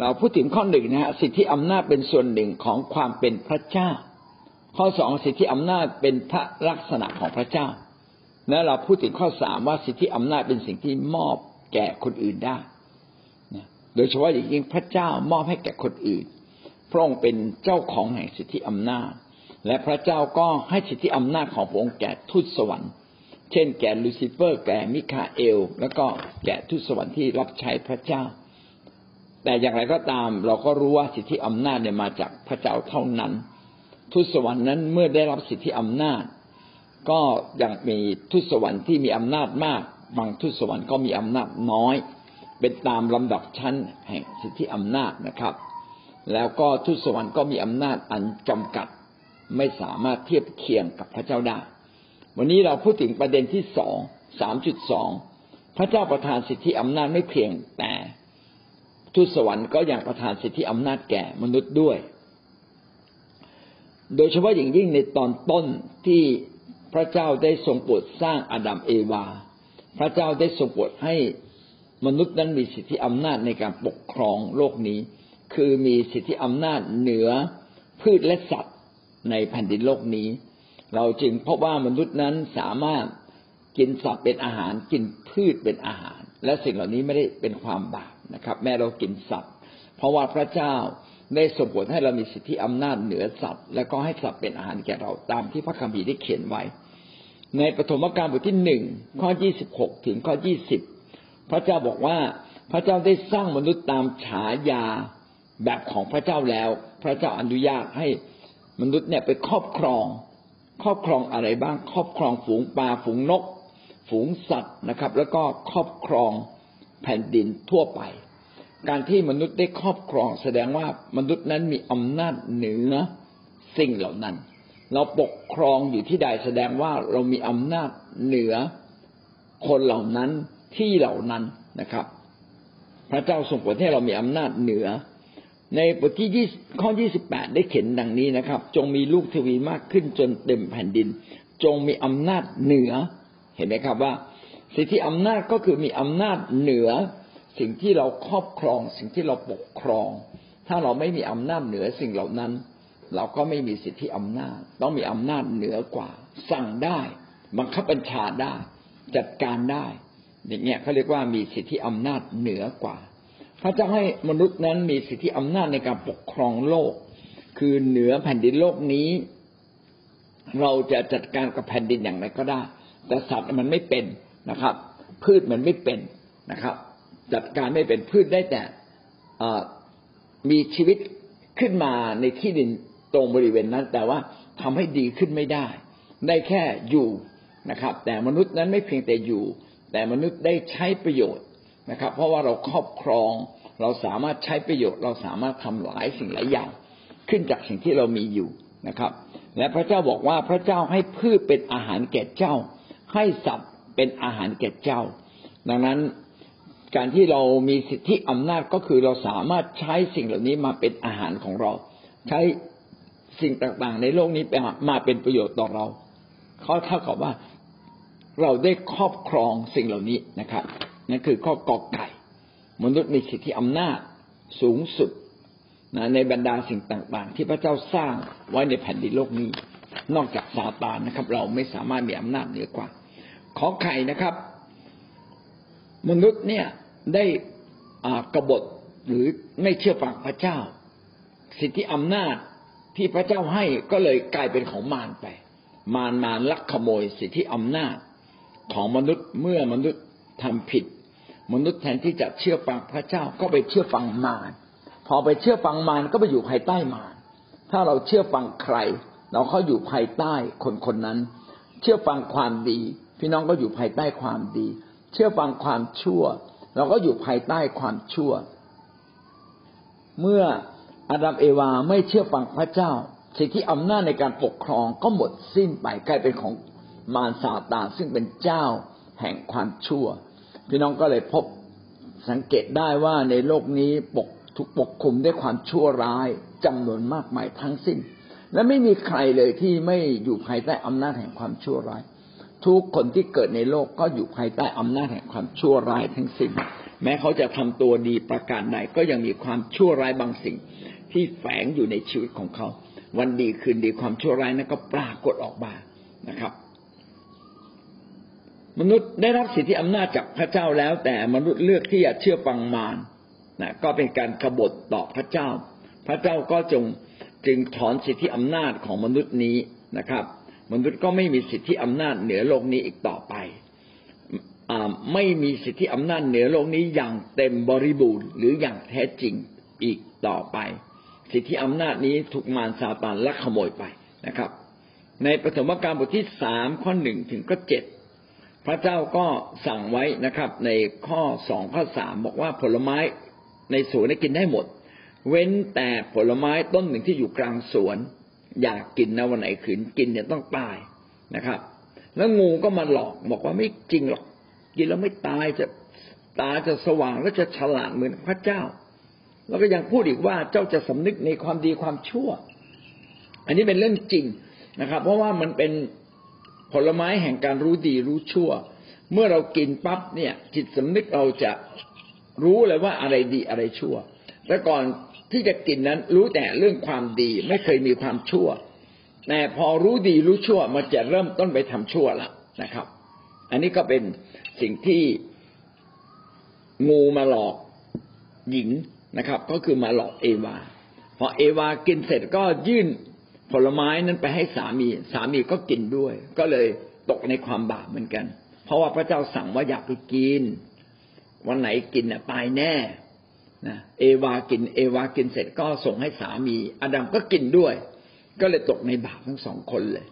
เราพูดถึงข้อหนึ่งนะฮะสิทธิอำนาจเป็นส่วนหนึ่งของความเป็นพระเจ้า ข้อสองสิทธิอำนาจเป็นพระลักษณะของพระเจ้า และเราพูดถึงข้อสามว่าสิทธิอำนาจเป็นสิ่งที่มอบแก่คนอื่นได้โดยเฉพาะอย่างยิ่งพระเจ้ามอบให้แก่คนอื่น พระองค์เป็นเจ้าของแห่งสิทธิอำนาจ และพระเจ้าก็ให้สิทธิอำนาจของพระองค์แก่ทูตสวรรค์ เช่น แก่ลูซิเฟอร์ แก่มิคาเอล แล้วก็แก่ทูตสวรรค์ที่รับใช้พระเจ้า แต่อย่างไรก็ตามเราก็รู้ว่าสิทธิอำนาจเนี่ยมาจากพระเจ้าเท่านั้นทูตสวรรค์นั้นเมื่อได้รับสิทธิอำนาจ ก็ยังมีทูตสวรรค์ที่มีอำนาจมาก บางทูตสวรรค์ก็มีอำนาจน้อย เป็นตามลำดับชั้นแห่งสิทธิอำนาจนะครับ แล้วก็ทูตสวรรค์ก็มีอำนาจอันจำกัด ไม่สามารถเทียบเคียงกับพระเจ้าได้ วันนี้เราพูดถึงประเด็นที่สองสามจุดสองพระเจ้าประทานสิทธิอำนาจไม่เพียงแต่ ทูตสวรรค์ก็ยังประทานสิทธิอำนาจแก่มนุษย์ด้วย โดยเฉพาะอย่างยิ่งในตอนต้นที่พระเจ้าได้ทรงโปรดสร้างอาดัมเอวา พระเจ้าได้ทรงโปรดให้มนุษย์นั้นมีสิทธิอำนาจในการปกครองโลกนี้ คือมีสิทธิอำนาจเหนือพืชและสัตว์ในแผ่นดินโลกนี้ เราจึงพบว่ามนุษย์นั้นสามารถกินสัตว์เป็นอาหารกินพืชเป็นอาหาร และสิ่งเหล่านี้ไม่ได้เป็นความบาป นะครับ แม้เรากินสัตว์ เพราะว่าพระเจ้าได้สมบูรณ์ให้เรามีสิทธิอำนาจเหนือสัตว์ และก็ให้สัตว์เป็นอาหารแก่เราตามที่พระคัมภีร์ได้เขียนไว้ ในปฐมกาลบทที่หนึ่งข้อยี่สิบหกถึงข้อยี่สิบพระเจ้าบอกว่าพระเจ้าได้สร้างมนุษย์ตามฉายาแบบของพระเจ้าแล้ว พระเจ้าอนุญาตให้มนุษย์เนี่ยไปครอบครอง ครอบครองอะไรบ้าง ครอบครองฝูงปลาฝูงนก ฝูงสัตว์นะครับ แล้วก็ครอบครอง แผ่นดินทั่วไป การที่มนุษย์ได้ครอบครอง แสดงว่ามนุษย์นั้นมีอำนาจเหนือสิ่งเหล่านั้น เราปกครองอยู่ที่ใดแสดงว่าเรามีอำนาจเหนือคนเหล่านั้นที่เหล่านั้นนะครับ พระเจ้าทรงโปรดให้เรามีอำนาจเหนือ ในบทที่ข้อยี่สิบแปดได้เขียนดังนี้นะครับ จงมีลูกทวีมากขึ้นจนเต็มแผ่นดิน จงมีอำนาจเหนือ เห็นไหมครับว่า สิทธิอำนาจก็คือมีอำนาจเหนือสิ่งที่เราครอบครอง สิ่งที่เราปกครอง ถ้าเราไม่มีอำนาจเหนือสิ่งเหล่านั้น เราก็ไม่มีสิทธิอำนาจ ต้องมีอำนาจเหนือกว่า สั่งได้บังคับบัญชาได้ จัดการได้ อย่างเงี้ยเขาเรียกว่ามีสิทธิอำนาจเหนือกว่าพระเจ้าให้มนุษย์นั้นมีสิทธิอำนาจในการปกครองโลก คือเหนือแผ่นดินโลกนี้ เราจะจัดการกับแผ่นดินอย่างไรก็ได้ แต่สัตว์มันไม่เป็น นะครับ พืชมันไม่เป็นนะครับ จัดการไม่เป็นพืชได้แต่มีชีวิตขึ้นมาในที่ดินตรงบริเวณนั้น แต่ว่าทำให้ดีขึ้นไม่ได้ ได้แค่อยู่นะครับ แต่มนุษย์นั้นไม่เพียงแต่อยู่ แต่มนุษย์ได้ใช้ประโยชน์นะครับ เพราะว่าเราครอบครอง เราสามารถใช้ประโยชน์ เราสามารถทำหลายสิ่งหลายอย่าง ขึ้นจากสิ่งที่เรามีอยู่นะครับ และพระเจ้าบอกว่าพระเจ้าให้พืชเป็นอาหารแก่เจ้า ให้สัตว์ เป็นอาหารแก่เจ้า ดังนั้นการที่เรามีสิทธิอำนาจก็คือเราสามารถใช้สิ่งเหล่านี้มาเป็นอาหารของเรา ใช้สิ่งต่างๆ ในโลกนี้มาเป็นประโยชน์ต่อเราเขาเท่ากับว่าเราได้ครอบครองสิ่งเหล่านี้นะครับนั่นคือข้อกอไก่ มนุษย์มีสิทธิอำนาจสูงสุดนะในบรรดาสิ่งต่าง ๆ ที่พระเจ้าสร้างไว้ในแผ่นดินโลกนี้ นอกจากซาตานนะครับ เราไม่สามารถมีอำนาจเหนือกว่า ขอไข่นะครับ มนุษย์เนี่ยได้กบฏหรือไม่เชื่อฟังพระเจ้า สิทธิอำนาจที่พระเจ้าให้ก็เลยกลายเป็นของมารไป มารมารลักขโมยสิทธิอำนาจของมนุษย์เมื่อมนุษย์ทำผิด มนุษย์แทนที่จะเชื่อฟังพระเจ้าก็ไปเชื่อฟังมารพอไปเชื่อฟังมารก็ไปอยู่ภายใต้มารถ้าเราเชื่อฟังใคร เราก็อยู่ภายใต้คนคนนั้น เชื่อฟังความดี พี่น้องก็อยู่ภายใต้ความดี เชื่อฟังความชั่ว เราก็อยู่ภายใต้ความชั่ว เมื่ออาดัมเอวาไม่เชื่อฟังพระเจ้า สิทธิอำนาจในการปกครองก็หมดสิ้นไปกลายเป็นของมารซาตานซึ่งเป็นเจ้าแห่งความชั่ว พี่น้องก็เลยพบสังเกตได้ว่าในโลกนี้ปกถูกปกคลุมด้วยความชั่วร้ายจำนวนมากมายทั้งสิ้น และไม่มีใครเลยที่ไม่อยู่ภายใต้อำนาจแห่งความชั่วร้าย ทุกคนที่เกิดในโลกก็อยู่ภายใต้อำนาจแห่งความชั่วร้ายทั้งสิ้น แม้เขาจะทำตัวดีประการใดก็ยังมีความชั่วร้ายบางสิ่ง ที่แฝงอยู่ในชีวิตของเขา วันดีคืนดีความชั่วร้ายนั้นก็ปรากฏออกมานะครับ มนุษย์ได้รับสิทธิอำนาจจากพระเจ้าแล้ว แต่มนุษย์เลือกที่จะเชื่อฟังมารนะก็เป็นการกบฏต่อพระเจ้า พระเจ้าก็จงจึงถอนสิทธิอำนาจของมนุษย์นี้นะครับ มนุษย์ก็ไม่มีสิทธิอำนาจเหนือโลกนี้อีกต่อไปไม่มีสิทธิอำนาจเหนือโลกนี้อย่างเต็มบริบูรณ์หรืออย่างแท้จริงอีกต่อไป สิทธิอำนาจนี้ถูกมารซาตานลักขโมยไปนะครับ ในปฐมกาลบทที่สามข้อหนึ่งถึงข้อเจ็ดพระเจ้าก็สั่งไว้นะครับ ในข้อสองข้อสามบอกว่าผลไม้ในสวนได้กินได้หมด เว้นแต่ผลไม้ต้นหนึ่งที่อยู่กลางสวน อยากกินนะวันไหนขืนกินเนี่ยต้องตายนะครับ แล้วงูก็มาหลอกบอกว่าไม่จริงหรอก กินแล้วไม่ตายจะตาจะสว่างและจะฉลาดเหมือนพระเจ้า แล้วก็ยังพูดอีกว่าเจ้าจะสำนึกในความดีความชั่ว อันนี้เป็นเรื่องจริงนะครับ เพราะว่ามันเป็นผลไม้แห่งการรู้ดีรู้ชั่ว เมื่อเรากินปั๊บเนี่ย จิตสำนึกเราจะรู้เลยว่าอะไรดีอะไรชั่ว แต่ก่อน ที่จะกินนั้นรู้แต่เรื่องความดีไม่เคยมีความชั่ว แต่พอรู้ดีรู้ชั่วมันจะเริ่มต้นไปทำชั่วละนะครับ อันนี้ก็เป็นสิ่งที่งูมาหลอกหญิงนะครับ ก็คือมาหลอกเอวาพอเอวากินเสร็จก็ยื่นผลไม้นั้นไปให้สามี สามีก็กินด้วย ก็เลยตกในความบาปเหมือนกัน เพราะว่าพระเจ้าสั่งว่าอย่าไปกิน วันไหนกินน่ะตายแน่ นะเอวากิน เอวากินเสร็จก็ส่งให้สามี อดัมก็กินด้วย ก็เลยตกในบาปทั้งสองคนเลย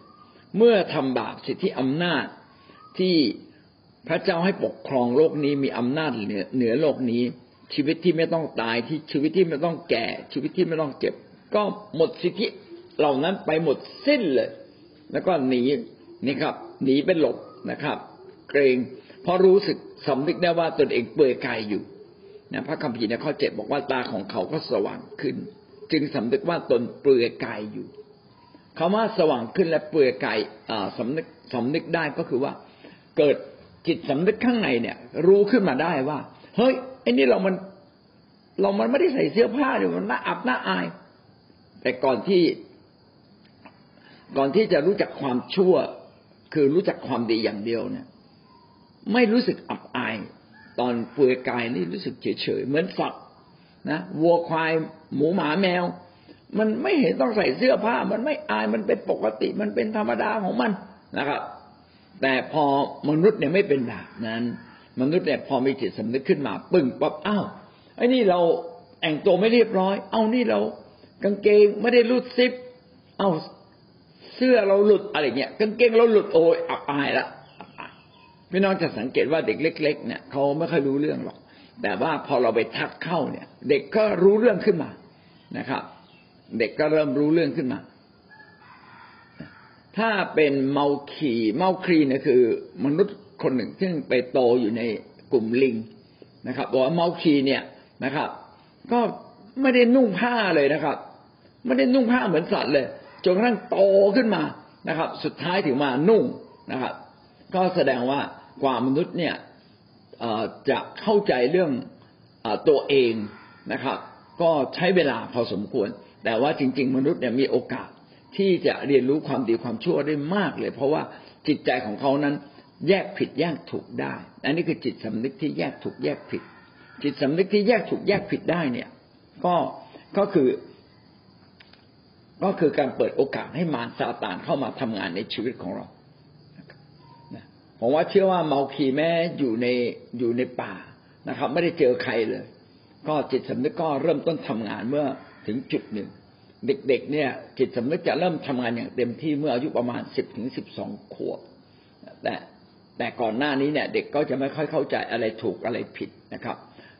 เมื่อทำบาปสิทธิอำนาจที่พระเจ้าให้ปกครองโลกนี้มีอำนาจเหนือเหนือโลกนี้ ชีวิตที่ไม่ต้องตายที่ชีวิตที่ไม่ต้องแก่ ชีวิตที่ไม่ต้องเจ็บ ก็หมดสิทธิเหล่านั้นไปหมดสิ้นเลย แล้วก็หนีนี่ครับหนีเป็นหลบนะครับ เกรงเพราะรู้สึกสำนึกได้ว่าตนเองเปื่อยกายอยู่ นะพระคัมภีร์ในข้อเจ็ดบอกว่าตาของเขาก็สว่างขึ้น จึงสำนึกว่าตนเปลือยกายอยู่คำว่าสว่างขึ้นและเปลือยกายสำนึกสำนึกได้ก็คือว่า เกิดจิตสำนึกข้างในเนี่ย รู้ขึ้นมาได้ว่า เฮ้ยไอ้นี่เรามัน เรามันไม่ได้ใส่เสื้อผ้าเดี๋ยวมันน่าอับน่าอาย แต่ก่อนที่ ก่อนที่จะรู้จักความชั่ว คือรู้จักความดีอย่างเดียวเนี่ย ไม่รู้สึกอับอา ตอนเปลือยกายนี่รู้สึกเฉยเฉยเหมือนสัตว์นะวัวควายหมูหมาแมว มันไม่เห็นต้องใส่เสื้อผ้า มันไม่อายมันเป็นปกติมันเป็นธรรมดาของมันนะครับ แต่พอมนุษย์เนี่ยไม่เป็นแบบนั้น มนุษย์เนี่ยพอมีจิตสำนึกขึ้นมาปึ้งปั๊บอ้าวไอ้นี่เราแต่งตัวไม่เรียบร้อย เอานี่เรา กางเกงไม่ได้รุดซิป เอาเสื้อเราหลุดอะไรเงี้ยกางเกงเราหลุดโอ้ยอับอายละ พี่น้องจะสังเกตว่าเด็กเล็ก ๆ เนี่ยเขาไม่ค่อยรู้เรื่องหรอก แต่ว่าพอเราไปทักเข้าเนี่ย เด็กก็รู้เรื่องขึ้นมานะครับ เด็กก็เริ่มรู้เรื่องขึ้นมา ถ้าเป็นเมาคีเมาครีเนี่ยคือ มนุษย์คนหนึ่งซึ่งไปโตอยู่ในกลุ่มลิงนะครับบอกว่าเมาคีเนี่ยนะครับ ก็ไม่ได้นุ่งผ้าเลยนะครับ ไม่ได้นุ่งผ้าเหมือนสัตว์เลยจนกระทั่งโตขึ้นมานะครับ สุดท้ายถึงมานุ่งนะครับ ก็แสดงว่า กว่ามนุษย์เนี่ยจะเข้าใจเรื่องอตัวเองนะครับ ก็ใช้เวลาพอสมควร แต่ว่าจริง ๆ มนุษย์เนี่ยมีโอกาสที่จะเรียนรู้ความดีความชั่วได้มากเลย เพราะว่าจิตใจของเขานั้นแยกผิดแยกถูกได้ อันนี้คือจิตสำนึกที่แยกถูกแยกผิด จิตสำนึกที่แยกถูกแยกผิดได้เนี่ย ก็ก็คือ ก็คือการเปิดโอกาสให้มารซาตานเข้ามาทำงานในชีวิตของเรา ผมว่าเชื่อว่าเมาคีแม้อยู่ในอยู่ในป่านะครับ ไม่ได้เจอใครเลย ก็จิตสำนึกก็เริ่มต้นทำงานเมื่อถึงจุดหนึ่ง เด็กๆ เนี่ย จิตสำนึกจะเริ่มทำงานอย่างเต็มที่เมื่ออายุประมาณสิบถึงสิบสองขวบแต่แต่ก่อนหน้านี้เนี่ย เด็กก็จะไม่ค่อยเข้าใจอะไรถูกอะไรผิดนะครับ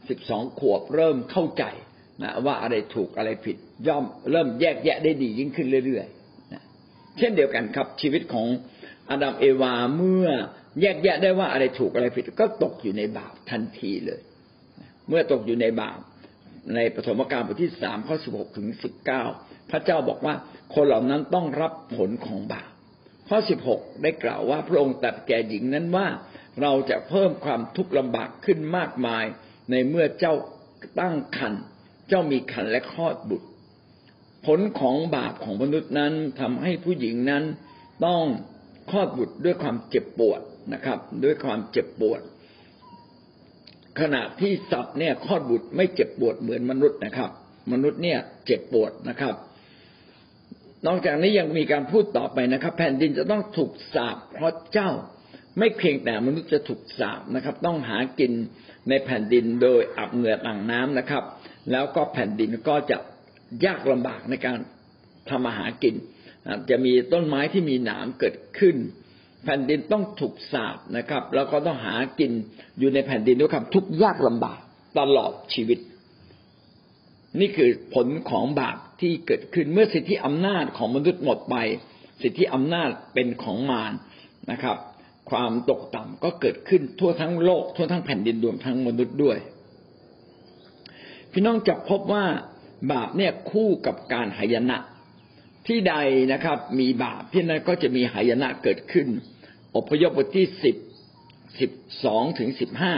สิบสองขวบเริ่มเข้าใจนะว่าอะไรถูกอะไรผิด ย่อมเริ่มแยกแยะได้ดียิ่งขึ้นเรื่อยๆนะเช่นเดียวกันครับชีวิตของอาดัมเอวาเมื่อ แยกแยะได้ว่าอะไรถูกอะไรผิดก็ตกอยู่ในบาปทันทีเลย เมื่อตกอยู่ในบาปในปฐมกาลบทที่สามข้อสิบหกถึงสิบเก้าพระเจ้าบอกว่าคนเหล่านั้นต้องรับผลของบาปข้อสิบหกได้กล่าวว่าพระองค์ตัดแก่หญิงนั้นว่า เราจะเพิ่มความทุกข์ลำบากขึ้นมากมาย ในเมื่อเจ้าตั้งครรภ์เจ้ามีครรภ์และคลอดบุตร ผลของบาปของมนุษย์นั้นทำให้ผู้หญิงนั้นต้องคลอดบุตรด้วยความเจ็บปวด นะครับ ด้วยความเจ็บปวด ขณะที่สัตว์เนี่ยคลอดบุตรไม่เจ็บปวดเหมือนมนุษย์นะครับ มนุษย์เนี่ยเจ็บปวดนะครับ นอกจากนี้ยังมีการพูดต่อไปนะครับ แผ่นดินจะต้องถูกสาปเพราะเจ้าไม่เพียงแต่มนุษย์จะถูกสาปนะครับ ต้องหากินในแผ่นดินโดยอับเหงื่อต่างน้ำนะครับ แล้วก็แผ่นดินก็จะยากลำบากในการทำอาหารกิน จะมีต้นไม้ที่มีหนามเกิดขึ้น แผ่นดินต้องถูกสาบนะครับ แล้วก็ต้องหากินอยู่ในแผ่นดินด้วยความทุกข์ยากลำบากตลอดชีวิต นี่คือผลของบาปที่เกิดขึ้นเมื่อสิทธิอำนาจของมนุษย์หมดไป สิทธิอำนาจเป็นของมารนะครับ ความตกต่ำก็เกิดขึ้นทั่วทั้งโลก ทั่วทั้งแผ่นดินรวมทั้งมนุษย์ด้วย พี่น้องจะพบว่าบาปเนี่ยคู่กับการหายนะที่ใดนะครับ มีบาปที่นั้นก็จะมีหายนะเกิดขึ้น อพยพบทที่สิบสิบสองถึงสิบห้า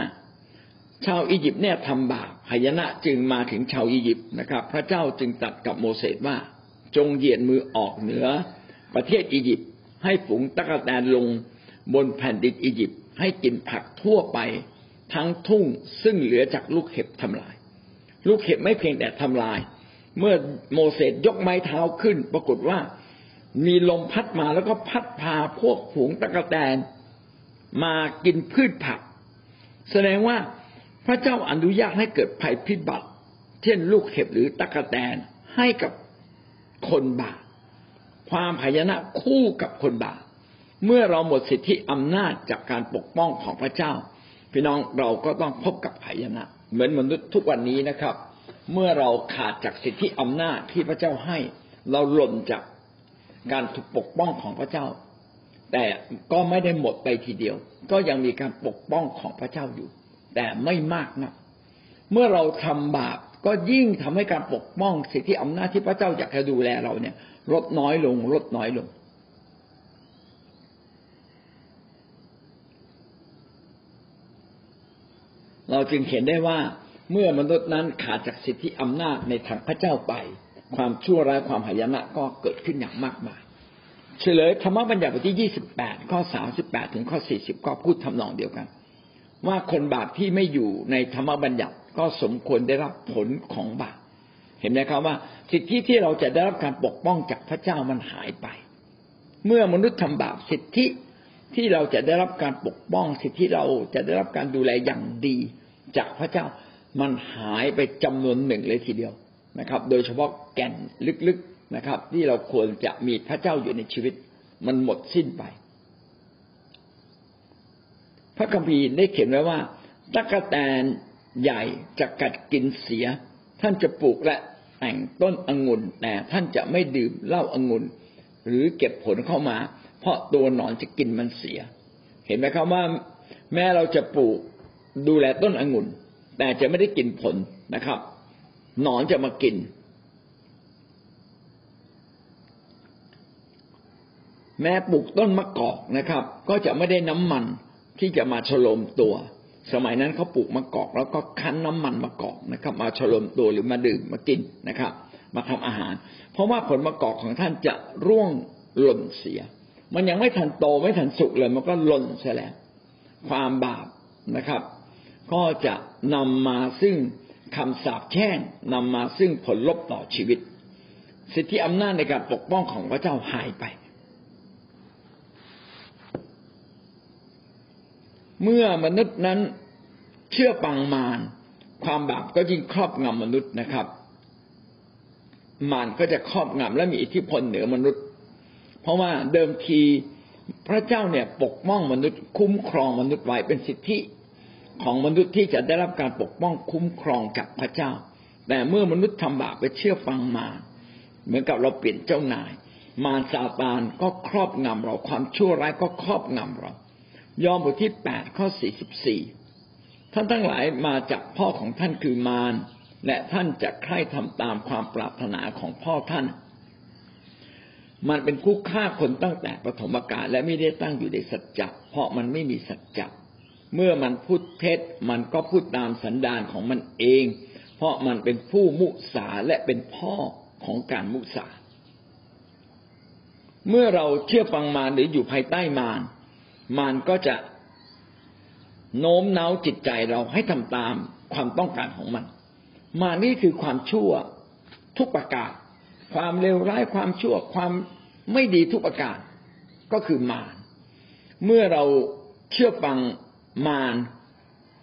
ชาวอียิปต์เนี่ยทำบาปหายนะจึงมาถึงชาวอียิปต์นะครับ พระเจ้าจึงตัดกับโมเสสว่า จงเหยียดมือออกเหนือ ประเทศอียิปต์ให้ฝูงตะกแตนลงบนแผ่นดินอียิปต์ให้กินผักทั่วไปทั้งทุ่งซึ่งเหลือจากลูกเห็บทำลาย ลูกเห็บไม่เพียงแต่ทำลาย เมื่อโมเสสยกไม้เท้าขึ้น ปรากฏว่า มีลมพัดมาแล้วก็พัดพาพวกฝูงตะกะแตนมากินพืชผัก แสดงว่าพระเจ้าอนุญาตให้เกิดภัยพิบัติ เช่นลูกเห็บหรือตะกะแตนให้กับคนบาปความพยนะคู่กับคนบาปเมื่อเราหมดสิทธิอำนาจจากการปกป้องของพระเจ้า พี่น้องเราก็ต้องพบกับพยนะ เหมือนมนุษย์ทุกวันนี้นะครับ เมื่อเราขาดจากสิทธิอำนาจที่พระเจ้าให้ เราหล่นจาก การถูกปกป้องของพระเจ้า แต่ก็ไม่ได้หมดไปทีเดียว ก็ยังมีการปกป้องของพระเจ้าอยู่ แต่ไม่มากนะเมื่อเราทำบาปก็ยิ่งทำให้การปกป้องสิทธิอำนาจที่พระเจ้าอยากจะดูแลเราเนี่ย ลดน้อยลง ลดน้อยลง เราจึงเห็นได้ว่าเมื่อมนุษย์นั้นขาดจากสิทธิอำนาจในทางพระเจ้าไป ความชั่วร้ายความหายนะก็เกิดขึ้นอย่างมากมาย เฉลยธรรมบัญญัติบทที่ยี่สิบแปดข้อสามสิบแปดถึงข้อสี่สิบก็พูดทำนองเดียวกัน ว่าคนบาปที่ไม่อยู่ในธรรมบัญญัติก็สมควรได้รับผลของบาปเห็นไหมครับว่า สิทธิที่เราจะได้รับการปกป้องจากพระเจ้ามันหายไป เมื่อมนุษย์ทำบาปสิทธิที่เราจะได้รับการปกป้องสิทธิเราจะได้รับการดูแลอย่างดีจากพระเจ้ามันหายไปจำนวนหนึ่งเลยทีเดียว นะครับ โดยเฉพาะแก่นลึกๆนะครับ ที่เราควรจะมีพระเจ้าอยู่ในชีวิต มันหมดสิ้นไป พระคัมภีร์ได้เขียนไว้ว่าตะกะแตนใหญ่จะกัดกินเสีย ท่านจะปลูกและแต่งต้นองุ่นแต่ท่านจะไม่ดื่มเหล้าองุ่นหรือเก็บผลเข้ามา เพราะตัวหนอนจะกินมันเสีย เห็นไหมครับว่า แม้เราจะปลูกดูแลต้นองุ่น แต่จะไม่ได้กินผลนะครับ หนอนจะมากิน แม้ปลูกต้นมะกอกนะครับ ก็จะไม่ได้น้ำมันที่จะมาฉลมตัว สมัยนั้นเขาปลูกมะกอก แล้วก็คั้นน้ำมันมะกอกนะครับ มาฉลมตัวหรือมาดื่มมากินนะครับ มาทำอาหาร เพราะว่าผลมะกอกของท่านจะร่วงหล่นเสีย มันยังไม่ทันโตไม่ทันสุกเลย มันก็หล่นเสียแล้วความบาปนะครับ ก็จะนำมาซึ่ง คำสาปแช่งนำมาซึ่งผลลบต่อชีวิต สิทธิอำนาจในการปกป้องของพระเจ้าหายไป เมื่อมนุษย์นั้นเชื่อปังมารความบาปก็ยิ่งครอบงำมนุษย์นะครับ มารก็จะครอบงำและมีอิทธิพลเหนือมนุษย์ เพราะว่าเดิมทีพระเจ้าเนี่ยปกป้องมนุษย์คุ้มครองมนุษย์ไว้เป็นสิทธิ ของมนุษย์ที่จะได้รับการปกป้องคุ้มครองจากพระเจ้า แต่เมื่อมนุษย์ทำบาปไปเชื่อฟังมา เหมือนกับเราเปลี่ยนเจ้านาย มารซาตานก็ครอบงำเราความชั่วร้ายก็ครอบงำเรา ยอห์นบทที่แปดข้อสี่สิบสี่ท่านทั้งหลายมาจากพ่อของท่านคือมารและท่านจะใคร่ทำตามความปรารถนาของพ่อท่าน มันเป็นคู่ฆ่าคนตั้งแต่ปฐมกาลและไม่ได้ตั้งอยู่ในสัจจะเพราะมันไม่มีสัจจะ เมื่อมันพูดเท็จมันก็พูดตามสันดานของมันเอง เพราะมันเป็นผู้มุสาและเป็นพ่อของการมุสาเมื่อเราเชื่อฟังมารหรืออยู่ภายใต้มารมารก็จะโน้มน้าวจิตใจเราให้ทำตามความต้องการของมัน มานี่คือความชั่วทุกประการ ความเลวร้ายความชั่วความไม่ดีทุกประการก็คือมารเมื่อเราเชื่อฟัง มาร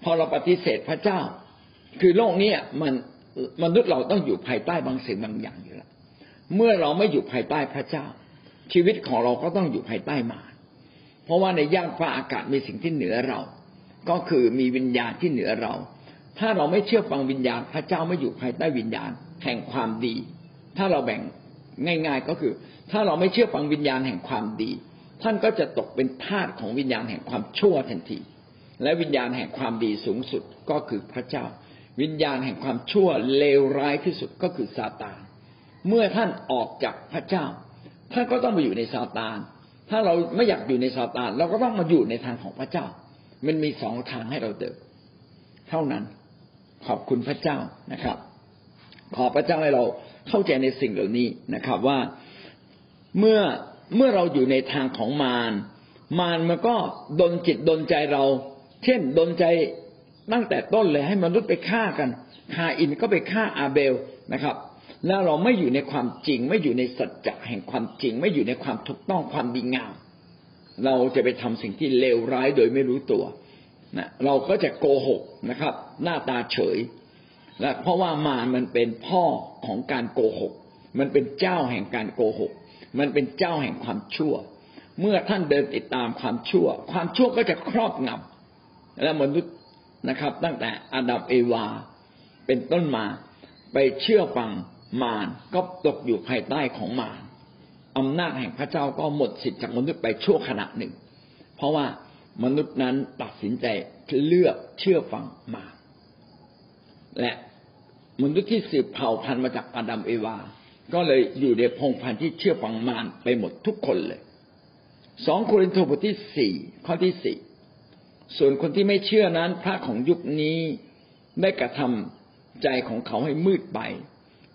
พอเราปฏิเสธพระเจ้า คือโลกนี้มันมนุษย์เราต้องอยู่ภายใต้บางสิ่งบางอย่างอยู่แล้วเมื่อเราไม่อยู่ภายใต้พระเจ้า ชีวิตของเราก็ต้องอยู่ภายใต้มารเพราะว่าในย่างฟ้าอากาศมีสิ่งที่เหนือเรา ก็คือมีวิญญาณที่เหนือเรา ถ้าเราไม่เชื่อฟังวิญญาณ พระเจ้าไม่อยู่ภายใต้วิญญาณแห่งความดี ถ้าเราแบ่งง่าย ๆก็คือ ถ้าเราไม่เชื่อฟังวิญญาณแห่งความดี ท่านก็จะตกเป็นทาสของวิญญาณแห่งความชั่วทันที และวิญญาณแห่งความดีสูงสุดก็คือพระเจ้า วิญญาณแห่งความชั่วเลวร้ายที่สุดก็คือซาตานเมื่อท่านออกจากพระเจ้าท่านก็ต้องมาอยู่ในซาตาน ถ้าเราไม่อยากอยู่ในซาตาน เราก็ต้องมาอยู่ในทางของพระเจ้า มันมีสองทางให้เราเดินเท่านั้น ขอบคุณพระเจ้านะครับ ขอพระเจ้าให้เราเข้าใจในสิ่งเหล่านี้นะครับ ว่าเมื่อเมื่อเราอยู่ในทางของมาร มารมันก็ดนจิตดนใจเรา เช่นดนใจตั้งแต่ต้นเลยให้มนุษย์ไปฆ่ากันคาอินก็ไปฆ่าอาเบลนะครับ แล้วเราไม่อยู่ในความจริง ไม่อยู่ในสัจจะแห่งความจริง ไม่อยู่ในความถูกต้องความดีงาม เราจะไปทำสิ่งที่เลวร้ายโดยไม่รู้ตัวนะเราก็จะโกหกนะครับ หน้าตาเฉยและเพราะว่ามารมันเป็นพ่อของการโกหก มันเป็นเจ้าแห่งการโกหก มันเป็นเจ้าแห่งความชั่ว เมื่อท่านเดินติดตามความชั่ว ความชั่วก็จะครอบงำ และมนุษย์นะครับ ตั้งแต่อาดัมเอวา เป็นต้นมาไปเชื่อฟังมารก็ตกอยู่ภายใต้ของมารอำนาจแห่งพระเจ้าก็หมดสิทธิ์จากมนุษย์ไปชั่วขณะหนึ่ง เพราะว่ามนุษย์นั้นตัดสินใจเลือกเชื่อฟังมารและมนุษย์ที่สืบเผ่าพันธุ์มาจากอาดัมเอวา ก็เลยอยู่ในพงพันธุ์ที่เชื่อฟังมารไปหมดทุกคนเลยสองโครินธ์บทที่สี่ข้อที่สี่ ส่วนคนที่ไม่เชื่อนั้น พระของยุคนี้ได้กระทำใจของเขาให้มืดไป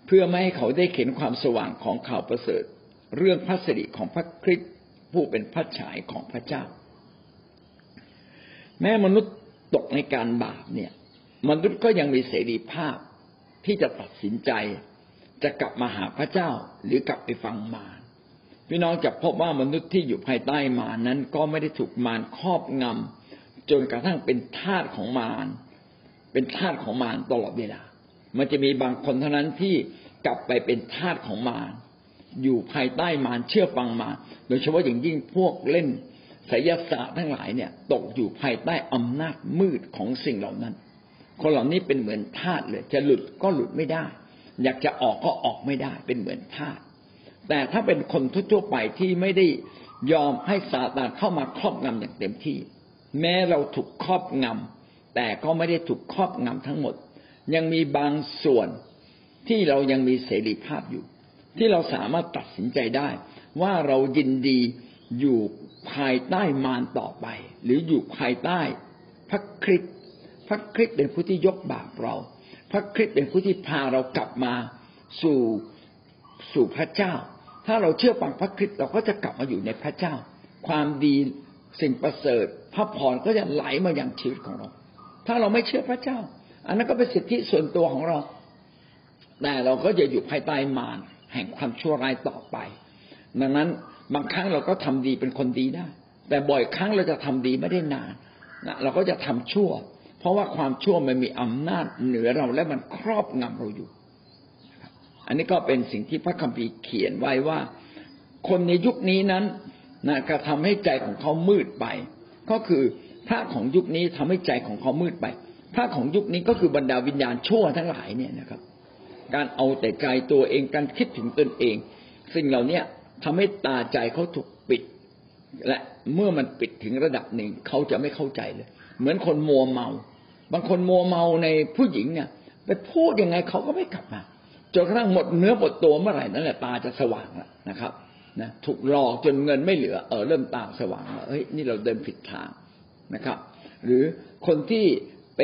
เพื่อไม่ให้เขาได้เห็นความสว่างของข่าวประเสริฐ เรื่องพระสิริของพระคริสต์ผู้เป็นพระฉายของพระเจ้า แม้มนุษย์ตกในการบาปเนี่ย มนุษย์ก็ยังมีเสรีภาพที่จะตัดสินใจ จะกลับมาหาพระเจ้าหรือกลับไปฟังมารพี่น้องจะพบว่ามนุษย์ที่อยู่ภายใต้มานั้นก็ไม่ได้ถูกมารครอบงำ จนกระทั่งเป็นทาสของมารเป็นทาสของมารตลอดเวลา มันจะมีบางคนเท่านั้นที่กลับไปเป็นทาสของมารอยู่ภายใต้มารเชื่อฟังมารโดยเฉพาะอย่างยิ่งพวกเล่นไสยศาสตร์ทั้งหลายเนี่ย ตกอยู่ภายใต้อำนาจมืดของสิ่งเหล่านั้น คนเหล่านี้เป็นเหมือนทาสเลย จะหลุดก็หลุดไม่ได้ อยากจะออกก็ออกไม่ได้ เป็นเหมือนทาสแต่ถ้าเป็นคนทั่วไปที่ไม่ได้ยอมให้ซาตานเข้ามาครอบงำอย่างเต็มที่ แม้เราถูกครอบงำแต่ก็ไม่ได้ถูกครอบงำทั้งหมด ยังมีบางส่วนที่เรายังมีเสรีภาพอยู่ ที่เราสามารถตัดสินใจได้ ว่าเรายินดีอยู่ภายใต้มารต่อไป หรืออยู่ภายใต้พระคริสต์พระคริสต์เป็นผู้ที่ยกบาปเรา พระคริสต์เป็นผู้ที่พาเรากลับมาสู่สู่พระเจ้า ถ้าเราเชื่อฟังพระคริสต์เราก็จะกลับมาอยู่ในพระเจ้า ความดีสิ่งประเสริฐ พระพรก็จะไหลมาอย่างชีวิตของเรา ถ้าเราไม่เชื่อพระเจ้า อันนั้นก็เป็นสิทธิส่วนตัวของเรา แต่เราก็จะอยู่ภายใต้มารแห่งความชั่วร้ายต่อไป ดังนั้นบางครั้งเราก็ทำดีเป็นคนดีได้ แต่บ่อยครั้งเราจะทำดีไม่ได้นานนะเราก็จะทำชั่ว เพราะว่าความชั่วมันมีอำนาจเหนือเราและมันครอบงำเราอยู่ อันนี้ก็เป็นสิ่งที่พระคัมภีร์เขียนไว้ว่า คนในยุคนี้นั้นนะกระทำให้ใจของเขามืดไป ก็คือพระของยุคนี้ทำให้ใจของเขามืดไป พระของยุคนี้ก็คือบรรดาวิญญาณชั่วทั้งหลายเนี่ยนะครับ การเอาแต่ใจตัวเองการคิดถึงตนเอง สิ่งเหล่านี้ทำให้ตาใจเขาถูกปิด และเมื่อมันปิดถึงระดับหนึ่งเขาจะไม่เข้าใจเลย เหมือนคนมัวเมา บางคนมัวเมาในผู้หญิงเนี่ยไปพูดยังไงเขาก็ไม่กลับมาจนกระทั่งหมดเนื้อหมดตัวเมื่อไหร่นั่นแหละตาจะสว่างแล้วนะครับ นะถูกหลอกจนเงินไม่เหลือ เออเริ่มตาสว่างแล้วเฮ้ยนี่เราเดินผิดทางนะครับ หรือคนที่ไป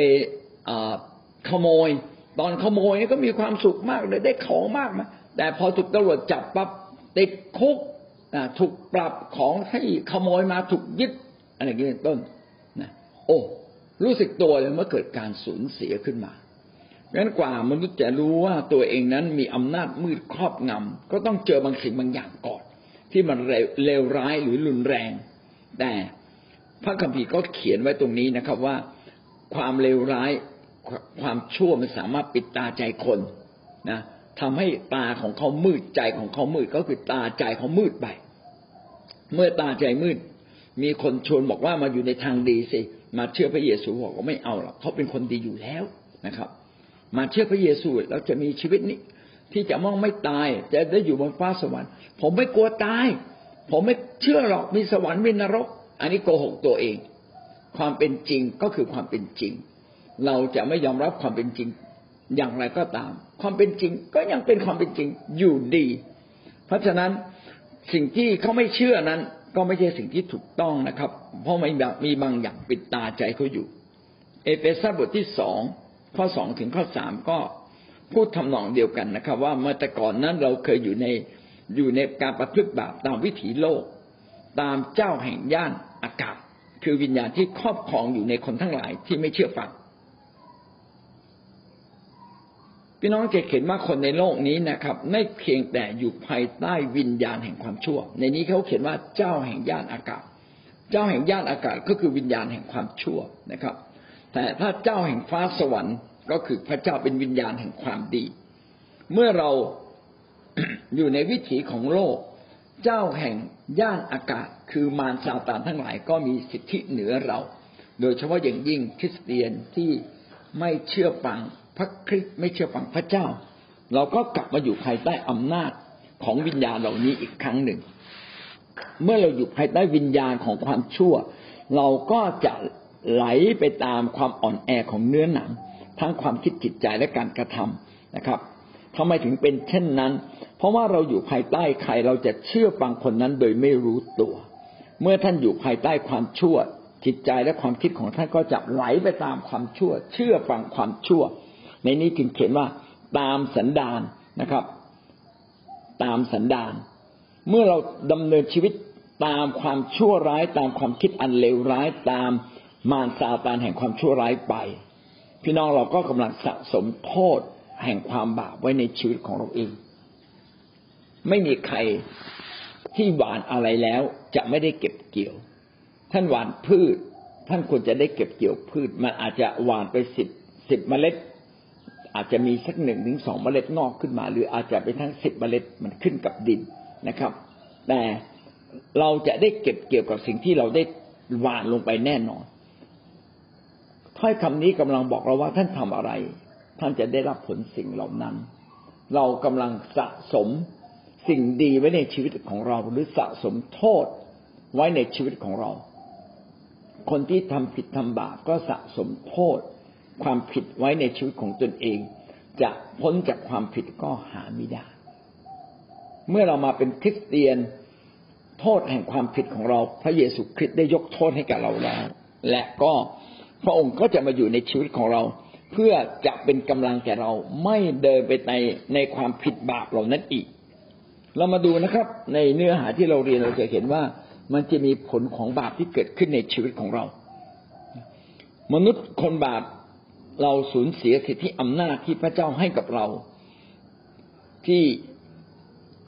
ขโมย ตอนขโมยก็มีความสุขมากเลยได้ของมากมาแต่พอถูกตำรวจจับปั๊บติดคุกถูกปรับของให้ขโมยมาถูกยึดอะไรอย่างนี้เป็นต้นนะโอ้รู้สึกตัวเลยเมื่อเกิดการสูญเสียขึ้นมางั้นกว่ามนุษย์จะรู้ว่าตัวเองนั้นมีอำนาจมืดครอบงำก็ต้องเจอบางสิ่งบางอย่างก่อน ที่มันเลวร้ายหรือรุนแรง แต่พระคัมภีร์ก็เขียนไว้ตรงนี้นะครับว่าความเลวร้ายความชั่วมันสามารถปิดตาใจคนนะทำให้ตาของเขามืดใจของเขามืดก็คือตาใจเขามืดไป เมื่อตาใจมืด มีคนชวนบอกว่ามาอยู่ในทางดีสิมาเชื่อพระเยซูบอกว่าไม่เอาหรอกเขาเป็นคนดีอยู่แล้วนะครับ มาเชื่อพระเยซูแล้วจะมีชีวิตนี้ ที่จะมองไม่ตาย จะได้อยู่บนฟ้าสวรรค์ ผมไม่กลัวตาย ผมไม่เชื่อหรอกมีสวรรค์มีนรก อันนี้โกหกตัวเอง ความเป็นจริงก็คือความเป็นจริง เราจะไม่ยอมรับความเป็นจริง อย่างไรก็ตาม ความเป็นจริงก็ยังเป็นความเป็นจริงอยู่ดี เพราะฉะนั้นสิ่งที่เขาไม่เชื่อนั้น ก็ไม่ใช่สิ่งที่ถูกต้องนะครับ เพราะมันมีบางอย่างปิดตาใจเขาอยู่ เอเฟซัสบทที่สองข้อสองถึงข้อสามก็ พูดทำนองเดียวกันนะครับ ว่าเมื่อแต่ก่อนนั้นเราเคยอยู่ในอยู่ในการประพฤติบาปตามวิถีโลก ตามเจ้าแห่งย่านอากาศ คือวิญญาณที่ครอบครองอยู่ในคนทั้งหลายที่ไม่เชื่อฟังพี่น้องจะเห็นว่าคนในโลกนี้นะครับ ไม่เพียงแต่อยู่ภายใต้วิญญาณแห่งความชั่ว ในนี้เขาเขียนว่าเจ้าแห่งย่านอากาศ เจ้าแห่งย่านอากาศก็คือวิญญาณแห่งความชั่วนะครับ แต่ถ้าเจ้าแห่งฟ้าสวรรค์ ก็คือพระเจ้าเป็นวิญญาณแห่งความดี เมื่อเราอยู่ในวิถีของโลก เจ้าแห่งย่านอากาศ คือมารซาตานทั้งหลายก็มีสิทธิเหนือเรา โดยเฉพาะอย่างยิ่งคริสเตียนที่ไม่เชื่อฟังพระคริสต์ไม่เชื่อฟังพระเจ้า เราก็กลับมาอยู่ภายใต้อำนาจของวิญญาณเหล่านี้อีกครั้งหนึ่ง เมื่อเราอยู่ภายใต้วิญญาณของความชั่ว เราก็จะไหลไปตามความอ่อนแอของเนื้อหนัง ทั้งความคิดจิตใจและการกระทำนะครับทำไมถึงเป็นเช่นนั้น เพราะว่าเราอยู่ภายใต้ใครเราจะเชื่อฟังคนนั้นโดยไม่รู้ตัว เมื่อท่านอยู่ภายใต้ความชั่ว จิตใจและความคิดของท่านก็จะไหลไปตามความชั่ว เชื่อฟังความชั่ว ในนี้จึงเขียนว่าตามสันดานนะครับ ตามสันดาน เมื่อเราดำเนินชีวิตตามความชั่วร้าย ตามความคิดอันเลวร้ายตามมารซาตานแห่งความชั่วร้ายไป พี่น้องเราก็กำลังสะสมโทษแห่งความบาปไว้ในชีวิตของเราเอง ไม่มีใครที่หวานอะไรแล้วจะไม่ได้เก็บเกี่ยว ท่านหวานพืช ท่านควรจะได้เก็บเกี่ยวพืช มันอาจจะหวานไปสิบสิบเมล็ด อาจจะมีสักหนึ่งถึงสองเมล็ดงอกขึ้นมา หรืออาจจะเป็นทั้งสิบเมล็ดมันขึ้นกับดินนะครับ แต่เราจะได้เก็บเกี่ยวกับสิ่งที่เราได้หวานลงไปแน่นอน ถ้อยคำนี้กำลังบอกเราว่าท่านทำอะไร ท่านจะได้รับผลสิ่งเหล่านั้น เรากำลังสะสมสิ่งดีไว้ในชีวิตของเรา หรือสะสมโทษไว้ในชีวิตของเรา คนที่ทำผิดทำบาปก็สะสมโทษ ความผิดไว้ในชีวิตของตนเอง จะพ้นจากความผิดก็หาไม่ได้ เมื่อเรามาเป็นคริสเตียนโทษแห่งความผิดของเรา พระเยซูคริสต์ได้ยกโทษให้กับเราแล้ว และก็ พระองค์ก็จะมาอยู่ในชีวิตของเรา เพื่อจะเป็นกำลังแก่เราไม่เดินไปในในความผิดบาปเหล่านั้นอีก เรามาดูนะครับ ในเนื้อหาที่เราเรียนเราจะเห็นว่ามันจะมีผลของบาปที่เกิดขึ้นในชีวิตของเรา มนุษย์คนบาปเราสูญเสียสิทธิอำนาจที่พระเจ้าให้กับเรา ที่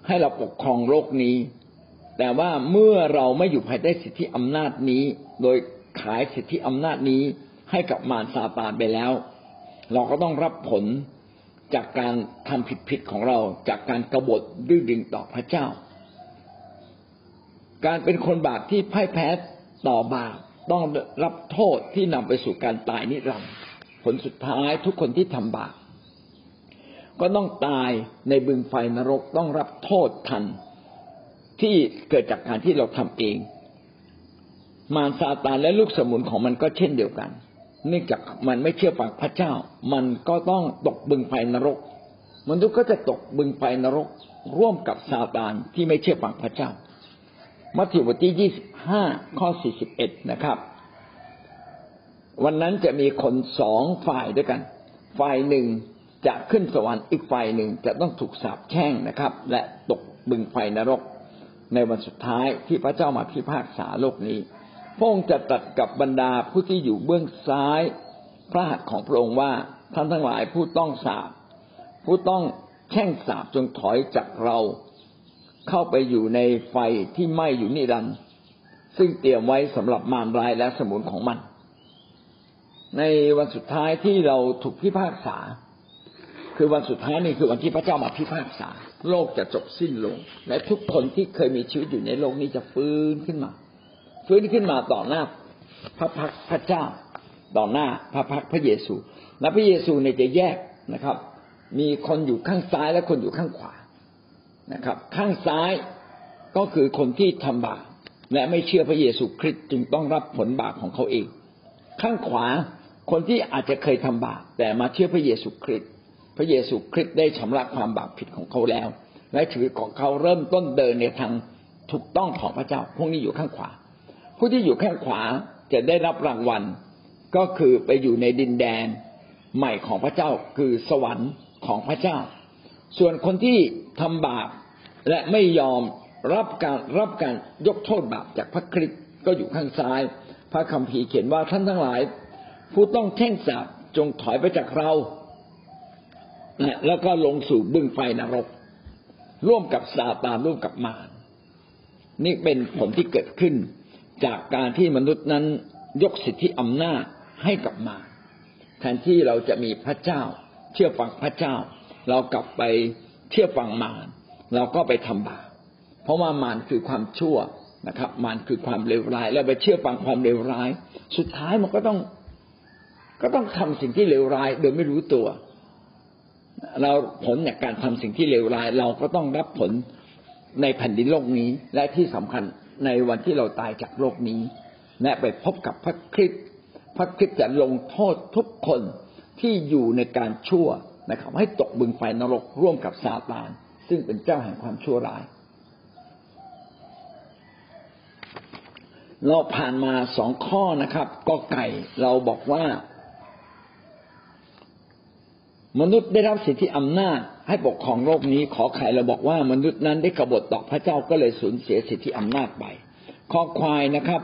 ให้เราปกครองโลกนี้ แต่ว่าเมื่อเราไม่อยู่ภายใต้สิทธิอำนาจนี้ โดย ขายสิทธิอำนาจนี้ให้กับมารซาตานไปแล้ว เราก็ต้องรับผลจากการทำผิดๆของเราจากการกรบฏดื้อดึงต่อพระเจ้า การเป็นคนบาปที่พ่ายแพ้ต่อบาปต้องรับโทษที่นำไปสู่การตายนิรันดร์ผลสุดท้ายทุกคนที่ทำบาปก็ต้องตายในบึงไฟนรกต้องรับโทษทันที่เกิดจากการที่เราทำเอง มารซาตานและลูกสมุนของมันก็เช่นเดียวกันเนื่องจากมันไม่เชื่อฟังพระเจ้า มันก็ต้องตกบึงไฟนรก มนุษย์ก็จะตกบึงไฟนรก ร่วมกับซาตานที่ไม่เชื่อฟังพระเจ้า มัทธิวบทที่ยี่สิบห้าข้อสี่สิบเอ็ดนะครับ วันนั้นจะมีคนสองฝ่ายด้วยกัน ฝ่ายหนึ่งจะขึ้นสวรรค์อีกฝ่ายหนึ่งจะต้องถูกสาปแช่งนะครับ และตกบึงไฟนรก ในวันสุดท้ายที่พระเจ้ามาพิพากษาโลกนี้ พระองค์จะตรัสกับบรรดาผู้ที่อยู่เบื้องซ้ายพระหัตถ์ของพระองค์ว่าท่านทั้งหลายผู้ต้องสาปผู้ต้องแช่งสาปจงถอยจากเราเข้าไปอยู่ในไฟที่ไหม้อยู่นิรันดร์ซึ่งเตรียมไว้สำหรับมารร้ายและสมุนของมัน ในวันสุดท้ายที่เราถูกพิพากษา คือวันสุดท้ายนี่คือวันที่พระเจ้ามาพิพากษา โลกจะจบสิ้นลง และทุกคนที่เคยมีชีวิตอยู่ในโลกนี้จะฟื้นขึ้นมา ฟื้นขึ้นมาต่อหน้าพระพักพระเจ้า ต่อหน้าพระพักพระเยซู และพระเยซูเนี่ยจะแยกนะครับ มีคนอยู่ข้างซ้ายและคนอยู่ข้างขวานะครับ ข้างซ้ายก็คือคนที่ทำบาปและไม่เชื่อพระเยซูคริสต์จึงต้องรับผลบาปของเขาเอง ข้างขวาคนที่อาจจะเคยทำบาปแต่มาเชื่อพระเยซูคริสต์พระเยซูคริสต์ได้ชำระความบาปผิดของเขาแล้วและชีวิตของเขาเริ่มต้นเดินในทางถูกต้องของพระเจ้า พวกนี้อยู่ข้างขวา ผู้ที่อยู่ข้างขวาจะได้รับรางวัล ก็คือไปอยู่ในดินแดนใหม่ของพระเจ้าคือสวรรค์ของพระเจ้า ส่วนคนที่ทำบาปและไม่ยอมรับการรับการยกโทษบาปจากพระคริสต์ก็อยู่ข้างซ้าย พระคัมภีร์เขียนว่าท่านทั้งหลาย ผู้ต้องแช่งสาปจงถอยไปจากเรา แล้วก็ลงสู่บึงไฟนรก ร่วมกับซาตานร่วมกับมารนี่เป็นผลที่เกิดขึ้น จากการที่มนุษย์นั้นยกสิทธิอำนาจให้กับมารแทนที่เราจะมีพระเจ้า เชื่อฟังพระเจ้า เรากลับไปเชื่อฟังมารเราก็ไปทำบาปเพราะว่ามารคือความชั่วนะครับ มารคือความเลวร้ายแล้วไปเชื่อฟังความเลวร้าย สุดท้ายมันก็ต้อง ก็ต้องทำสิ่งที่เลวร้าย โดยไม่รู้ตัว เราผลจากการทำสิ่งที่เลวร้าย เราก็ต้องรับผลในแผ่นดินโลกนี้และที่สำคัญ ในวันที่เราตายจากโลกนี้ และไปพบกับพระคริสต์พระคริสต์จะลงโทษทุกคนที่อยู่ในการชั่วนะครับ ให้ตกบึงไฟนรกร่วมกับซาตาน ซึ่งเป็นเจ้าแห่งความชั่วร้ายเราผ่านมาสองข้อนะครับ ก็ไก่เราบอกว่า มนุษย์ได้รับสิทธิอำนาจให้ปกครองโลกนี้ ขอไข่เราบอกว่ามนุษย์นั้นได้กบฏต่อพระเจ้าก็เลยสูญเสียสิทธิอำนาจไปขอควายนะครับ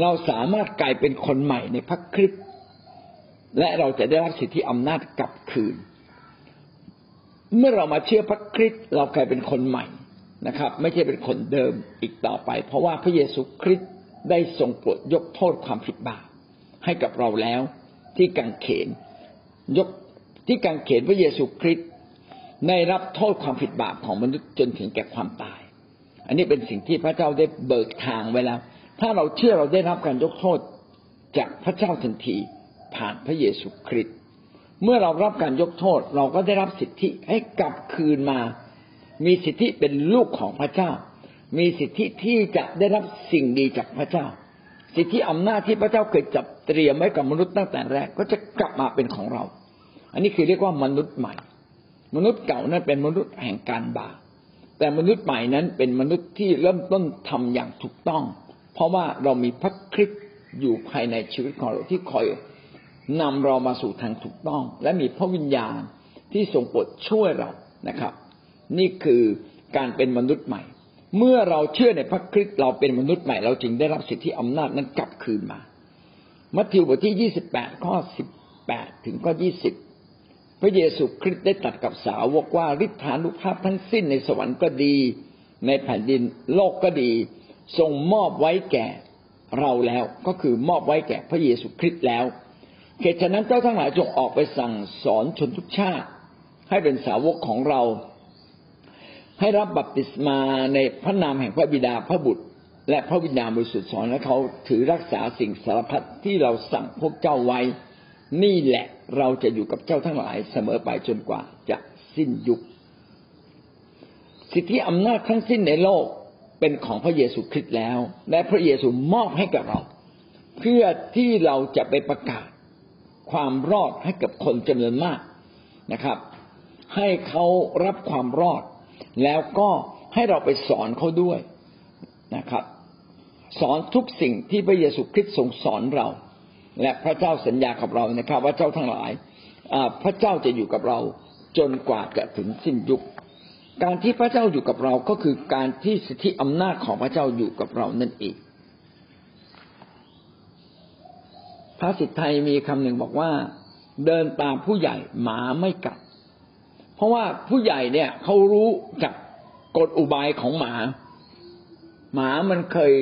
เราสามารถกลายเป็นคนใหม่ในพระคริสต์และเราจะได้รับสิทธิอำนาจกลับคืน เมื่อเรามาเชื่อพระคริสต์เรากลายเป็นคนใหม่นะครับ ไม่ใช่เป็นคนเดิมอีกต่อไป เพราะว่าพระเยซูคริสต์ได้ทรงโปรดยกโทษความผิดบาปให้กับเราแล้วที่กังเขนยก ที่กังเขนพระเยซูคริสต์ได้รับโทษความผิดบาปของมนุษย์จนถึงแก่ความตาย อันนี้เป็นสิ่งที่พระเจ้าได้เบิกทางไว้แล้ว ถ้าเราเชื่อเราได้รับการยกโทษจากพระเจ้าทันทีผ่านพระเยซูคริสต์เมื่อเรารับการยกโทษเราก็ได้รับสิทธิให้กลับคืนมา มีสิทธิเป็นลูกของพระเจ้า มีสิทธิที่จะได้รับสิ่งดีจากพระเจ้า สิทธิอำนาจที่พระเจ้าเคยจับเตรียมไว้กับมนุษย์ตั้งแต่แรก ก็จะกลับมาเป็นของเรา อันนี้คือเรียกว่ามนุษย์ใหม่ มนุษย์เก่านั้นเป็นมนุษย์แห่งการบาปแต่มนุษย์ใหม่นั้นเป็นมนุษย์ที่เริ่มต้นทำอย่างถูกต้อง เพราะว่าเรามีพระคริสต์อยู่ภายในชีวิตของเราที่คอยนำเรามาสู่ทางถูกต้อง และมีพระวิญญาณที่ทรงโปรดช่วยเรานะครับ นี่คือการเป็นมนุษย์ใหม่ เมื่อเราเชื่อในพระคริสต์เราเป็นมนุษย์ใหม่ เราจึงได้รับสิทธิอำนาจนั้นกลับคืนมา มัทธิวบทที่ยี่สิบแปดข้อสิบแปดถึงข้อยี่สิบ พระเยซูคริสต์ได้ตรัสกับสาวกว่าฤทธานุภาพทั้งสิ้นในสวรรค์ก็ดี ในแผ่นดินโลกก็ดี ทรงมอบไว้แก่เราแล้วก็คือมอบไว้แก่พระเยซูคริสต์แล้วเหตุฉะนั้นเจ้าทั้งหลายจงออกไปสั่งสอนชนทุกชาติ ให้เป็นสาวกของเรา ให้รับบัพติศมาในพระนามแห่งพระบิดาพระบุตร และพระวิญญาณบริสุทธิ์สอนและเขาถือรักษาสิ่งสารพัดที่เราสั่งพวกเจ้าไว้ นี่แหละเราจะอยู่กับเจ้าทั้งหลายเสมอไปจนกว่าจะสิ้นยุค สิทธิอำนาจทั้งสิ้นในโลกเป็นของพระเยซูคริสต์แล้ว และพระเยซูมอบให้กับเรา เพื่อที่เราจะไปประกาศความรอดให้กับคนจำนวนมากนะครับ ให้เขารับความรอด แล้วก็ให้เราไปสอนเขาด้วยนะครับ สอนทุกสิ่งที่พระเยซูคริสต์ทรงสอนเรา และพระเจ้าสัญญากับเรานะครับ ว่าเจ้าทั้งหลายพระเจ้าจะอยู่กับเราจนกว่าจะถึงสิ้นยุค การที่พระเจ้าอยู่กับเราก็คือการที่สิทธิอำนาจของพระเจ้าอยู่กับเรานั่นเองพระสิทธิไทยมีคำหนึ่งบอกว่า เดินตามผู้ใหญ่หมาไม่กัด เพราะว่าผู้ใหญ่เนี่ยเขารู้จากกฎอุบายของหมา หมามันเคย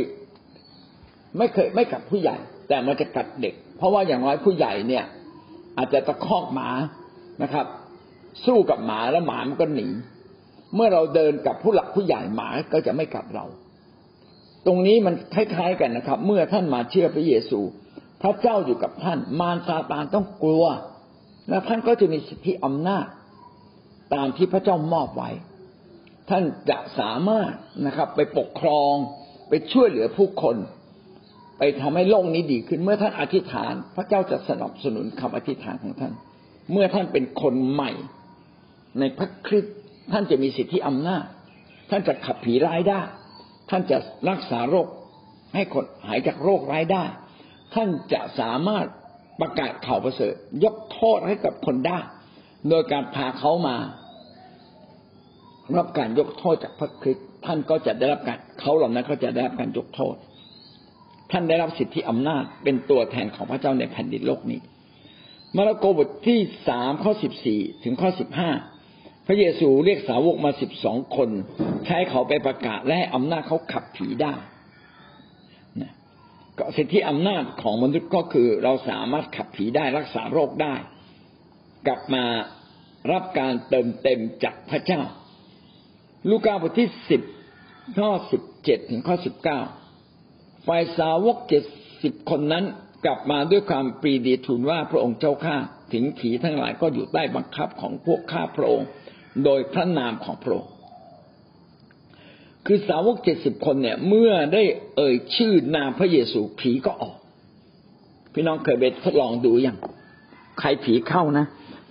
ไม่เคยไม่กัดผู้ใหญ่ แต่มันจะกัดเด็ก เพราะว่าอย่างน้อยผู้ใหญ่เนี่ย อาจจะตะคอกหมานะครับ สู้กับหมาแล้วหมามันก็หนี เมื่อเราเดินกับผู้หลักผู้ใหญ่หมาก็จะไม่กัดเรา ตรงนี้มันคล้ายๆกันนะครับ เมื่อท่านมาเชื่อพระเยซู พระเจ้าอยู่กับท่าน มารซาตานต้องกลัว และท่านก็จะมีสิทธิอำนาจ ตามที่พระเจ้ามอบไว้ ท่านจะสามารถนะครับ ไปปกครองไปช่วยเหลือผู้คน ไปทำให้โลกนี้ดีขึ้น เมื่อท่านอธิษฐาน พระเจ้าจะสนับสนุนคำอธิษฐานของท่าน เมื่อท่านเป็นคนใหม่ ในพระคริสต์ท่านจะมีสิทธิอำนาจ ท่านจะขับผีร้ายได้ ท่านจะรักษาโรค ให้คนหายจากโรคร้ายได้ ท่านจะสามารถประกาศข่าวประเสริฐ ยกโทษให้กับคนได้ โดยการพาเขามา รับการยกโทษจากพระคริสต์ท่านก็จะได้รับการเขาเหล่านั้นก็จะได้รับการยกโทษ ท่านได้รับสิทธิอำนาจเป็นตัวแทนของพระเจ้าในแผ่นดินโลกนี้ มาระโกบทที่สามข้อสิบสี่ถึงข้อสิบห้าพระเยซูเรียกสาวกมาสิบสองคน ใช้เขาไปประกาศและให้อำนาจเขาขับผีได้ก็สิทธิอำนาจของมนุษย์ก็คือเราสามารถขับผีได้รักษาโรคได้ กลับมารับการเติมเต็มจากพระเจ้า ลูกาบทที่สิบข้อสิบเจ็ดถึงข้อสิบเก้า ฝ่ายสาวกเจ็ดสิบคนนั้นกลับมาด้วยความปรีดีทูลว่าพระองค์เจ้าข้าถึงผีทั้งหลายก็อยู่ใต้บังคับของพวกข้าพระองค์ โดยพระนามของพระองค์คือสาวกเจ็ดสิบคนเนี่ย เมื่อได้เอ่ยชื่อนามพระเยซูผีก็ออก พี่น้องเคยไปทดลองดูยังใครผีเข้านะ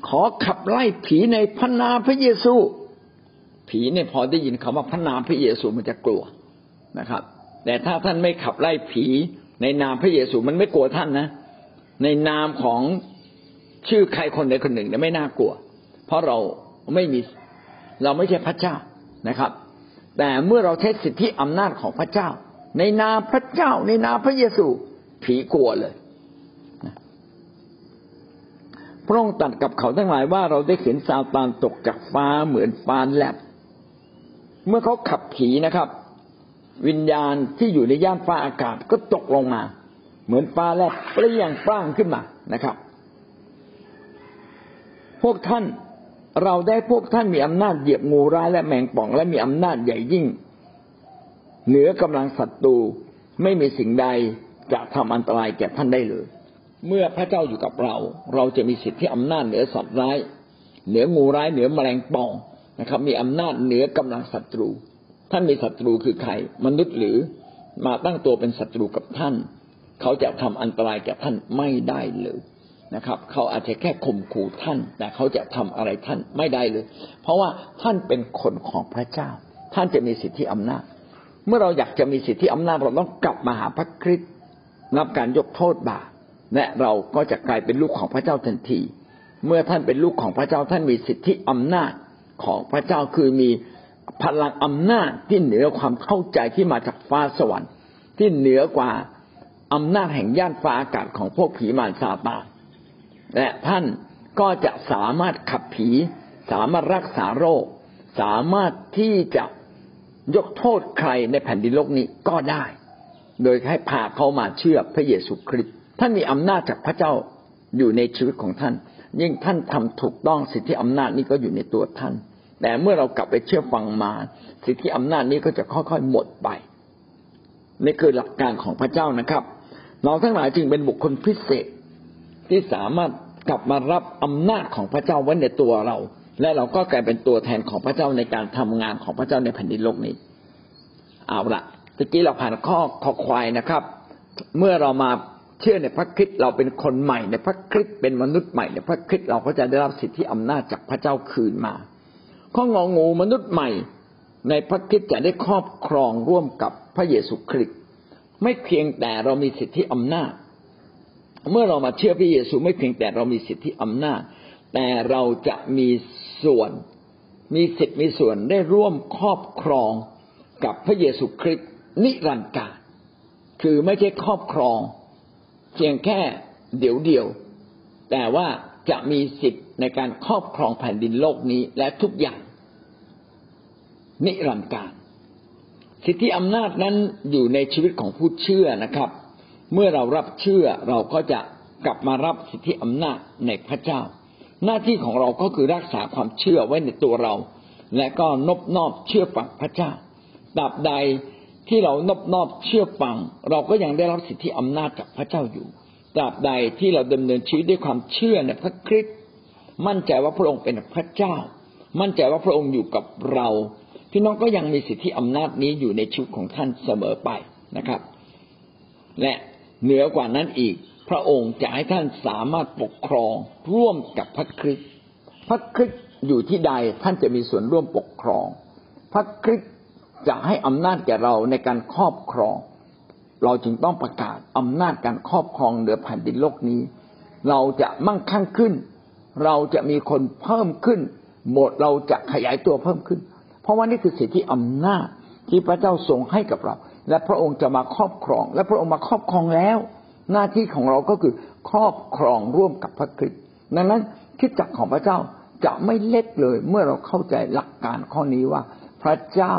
ขอขับไล่ผีในพระนามพระเยซู ผีเนี่ยพอได้ยินคำว่าพระนามพระเยซูมันจะกลัวนะครับ แต่ถ้าท่านไม่ขับไล่ผี ในนามพระเยซูมันไม่กลัวท่านนะ ในนามของชื่อใครคนใดคนหนึ่งเนี่ยไม่น่ากลัว เพราะเราไม่มีเราไม่ใช่พระเจ้านะครับ แต่เมื่อเราใช้สิทธิอำนาจของพระเจ้า ในนามพระเจ้า ในนามพระเยซูผีกลัวเลยพระองค์ตัดกับเขาทั้งหลายว่าเราได้เห็นซาตานตกจากฟ้าเหมือนฟานแลบเมื่อเขาขับผีนะครับ วิญญาณที่อยู่ในย่านฟ้าอากาศก็ตกลงมา เหมือนฟ้าแลบเปรี้ยงป้างขึ้นมานะครับ พวกท่านเราได้พวกท่านมีอำนาจเหยียบงูร้ายและแมงป่อง และมีอำนาจใหญ่ยิ่ง เหนือกำลังศัตรูไม่มีสิ่งใดจะทำอันตรายแก่ท่านได้เลย เมื่อพระเจ้าอยู่กับเรา เราจะมีสิทธิอำนาจเหนือสัตว์ร้าย เหนืองูร้ายเหนือแมลงป่องนะครับ มีอำนาจเหนือกำลังศัตรู ท่านมีศัตรูคือใครมนุษย์หรือมาตั้งตัวเป็นศัตรูกับท่าน เขาจะทำอันตรายแก่ท่านไม่ได้เลยนะครับ เขาอาจจะแค่ข่มขู่ท่าน แต่เขาจะทำอะไรท่านไม่ได้เลย เพราะว่าท่านเป็นคนของพระเจ้า ท่านจะมีสิทธิอำนาจ เมื่อเราอยากจะมีสิทธิอำนาจเราต้องกลับมาหาพระคริสต์รับการยกโทษบาปและเราก็จะกลายเป็นลูกของพระเจ้าทันที เมื่อท่านเป็นลูกของพระเจ้าท่านมีสิทธิอำนาจของพระเจ้าคือมี พลังอำนาจที่เหนือความเข้าใจที่มาจากฟ้าสวรรค์ ที่เหนือกว่าอำนาจแห่งย่านฟ้าอากาศของพวกผีมารซาตานและท่านก็จะสามารถขับผี สามารถรักษาโรค สามารถที่จะยกโทษใครในแผ่นดินโลกนี้ก็ได้ โดยให้พาเขามาเชื่อพระเยซูคริสต์ท่านมีอำนาจจากพระเจ้าอยู่ในชีวิตของท่าน ยิ่งท่านทำถูกต้องสิทธิอำนาจนี้ก็อยู่ในตัวท่าน แต่เมื่อเรากลับไปเชื่อฟังมา สิทธิอำนาจนี้ก็จะค่อยๆหมดไปนี่คือหลักการของพระเจ้านะครับ เราทั้งหลายจึงเป็นบุคคลพิเศษที่สามารถกลับมารับอำนาจของพระเจ้าไว้ในตัวเรา และเราก็กลายเป็นตัวแทนของพระเจ้าในการทำงานของพระเจ้าในแผ่นดินโลกนี้ เอาละตะกี้เราผ่านข้อขอควายนะครับ เมื่อเรามาเชื่อในพระคริสต์เราเป็นคนใหม่ในพระคริสต์เป็นมนุษย์ใหม่ในพระคริสต์เราก็จะได้รับสิทธิอำนาจจากพระเจ้าคืนมา ข้ององูมนุษย์ใหม่ ในพระคิดจะได้ครอบครองร่วมกับพระเยซูคริสต์ไม่เพียงแต่เรามีสิทธิอำนาจ เมื่อเรามาเชื่อพระเยซูไม่เพียงแต่เรามีสิทธิอำนาจ แต่เราจะมีส่วน มีสิทธิมีส่วนได้ร่วมครอบครองกับพระเยซูคริสต์นิรันดร์การคือไม่ใช่ครอบครอง เพียงแค่เดี๋ยวเดียว แต่ว่า จะมีสิทธิ์ในการครอบครองแผ่นดินโลกนี้และทุกอย่าง นิรันดร์การ สิทธิอำนาจนั้นอยู่ในชีวิตของผู้เชื่อนะครับ เมื่อเรารับเชื่อเราก็จะกลับมารับสิทธิอำนาจในพระเจ้า หน้าที่ของเราก็คือรักษาความเชื่อไว้ในตัวเรา และก็นบนอบเชื่อฟังพระเจ้าตราบใดที่เรานบนอบเชื่อฟัง เราก็ยังได้รับสิทธิอำนาจจากพระเจ้าอยู่ ตราบใดที่เราดำเนินชีวิตด้วยความเชื่อในพระคริสต์มั่นใจว่าพระองค์เป็นพระเจ้า มั่นใจว่าพระองค์อยู่กับเรา พี่น้องก็ยังมีสิทธิอำนาจนี้อยู่ในชีวิตของท่านเสมอไปนะครับ และเหนือกว่านั้นอีก พระองค์จะให้ท่านสามารถปกครองร่วมกับพระคริสต์พระคริสต์อยู่ที่ใดท่านจะมีส่วนร่วมปกครอง พระคริสต์จะให้อำนาจแก่เราในการครอบครอง เราจึงต้องประกาศอำนาจการครอบครองเหนือแผ่นดินโลกนี้ เราจะมั่งคั่งขึ้น เราจะมีคนเพิ่มขึ้นโบสถ์เราจะขยายตัวเพิ่มขึ้น เพราะว่านี่คือสิทธิอำนาจที่พระเจ้าทรงให้กับเรา และพระองค์จะมาครอบครอง และพระองค์มาครอบครองแล้ว หน้าที่ของเราก็คือครอบครองร่วมกับพระคริสต์ดังนั้นคิดจักของพระเจ้าจะไม่เล็กเลยเมื่อเราเข้าใจหลักการข้อนี้ว่า พระเจ้า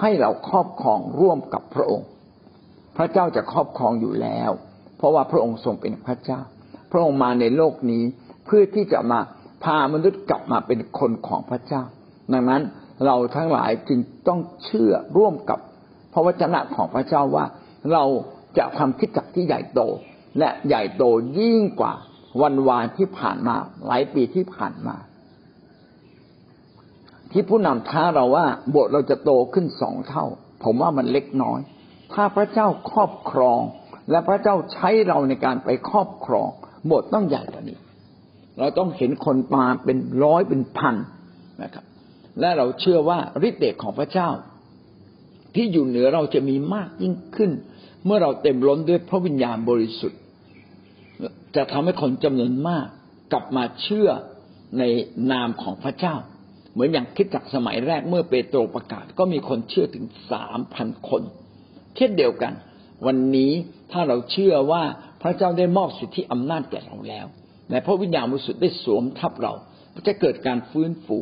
ให้เราครอบครองร่วมกับพระองค์ พระเจ้าจะครอบครองอยู่แล้ว เพราะว่าพระองค์ทรงเป็นพระเจ้า พระองค์มาในโลกนี้เพื่อที่จะมาพามนุษย์กลับมาเป็นคนของพระเจ้า ดังนั้นเราทั้งหลายจึงต้องเชื่อร่วมกับพระวจนะของพระเจ้าว่าเราจะทำคิดจักที่ใหญ่โต และใหญ่โตยิ่งกว่าวันวานที่ผ่านมา หลายปีที่ผ่านมา ที่ผู้นำท้าเราว่าโบสถ์เราจะโตขึ้นสองเท่า ผมว่ามันเล็กน้อย ถ้าพระเจ้าครอบครอง และพระเจ้าใช้เราในการไปครอบครองโบสถ์ต้องใหญ่กว่านี้ เราต้องเห็นคนมาเป็นร้อยเป็นพันนะครับ และเราเชื่อว่าฤทธิ์เดชของพระเจ้า ที่อยู่เหนือเราจะมีมากยิ่งขึ้น เมื่อเราเต็มล้นด้วยพระวิญญาณบริสุทธิ์ จะทำให้คนจำนวนมากกลับมาเชื่อในนามของพระเจ้า เหมือนอย่างคิดจากสมัยแรกเมื่อเปโตรประกาศก็มีคนเชื่อถึงสามพันคน เช่นเดียวกัน วันนี้ถ้าเราเชื่อว่าพระเจ้าได้มอบสิทธิอำนาจแก่เราแล้วและพระวิญญาณบริสุทธิ์ได้สวมทับเราจะเกิดการฟื้นฟู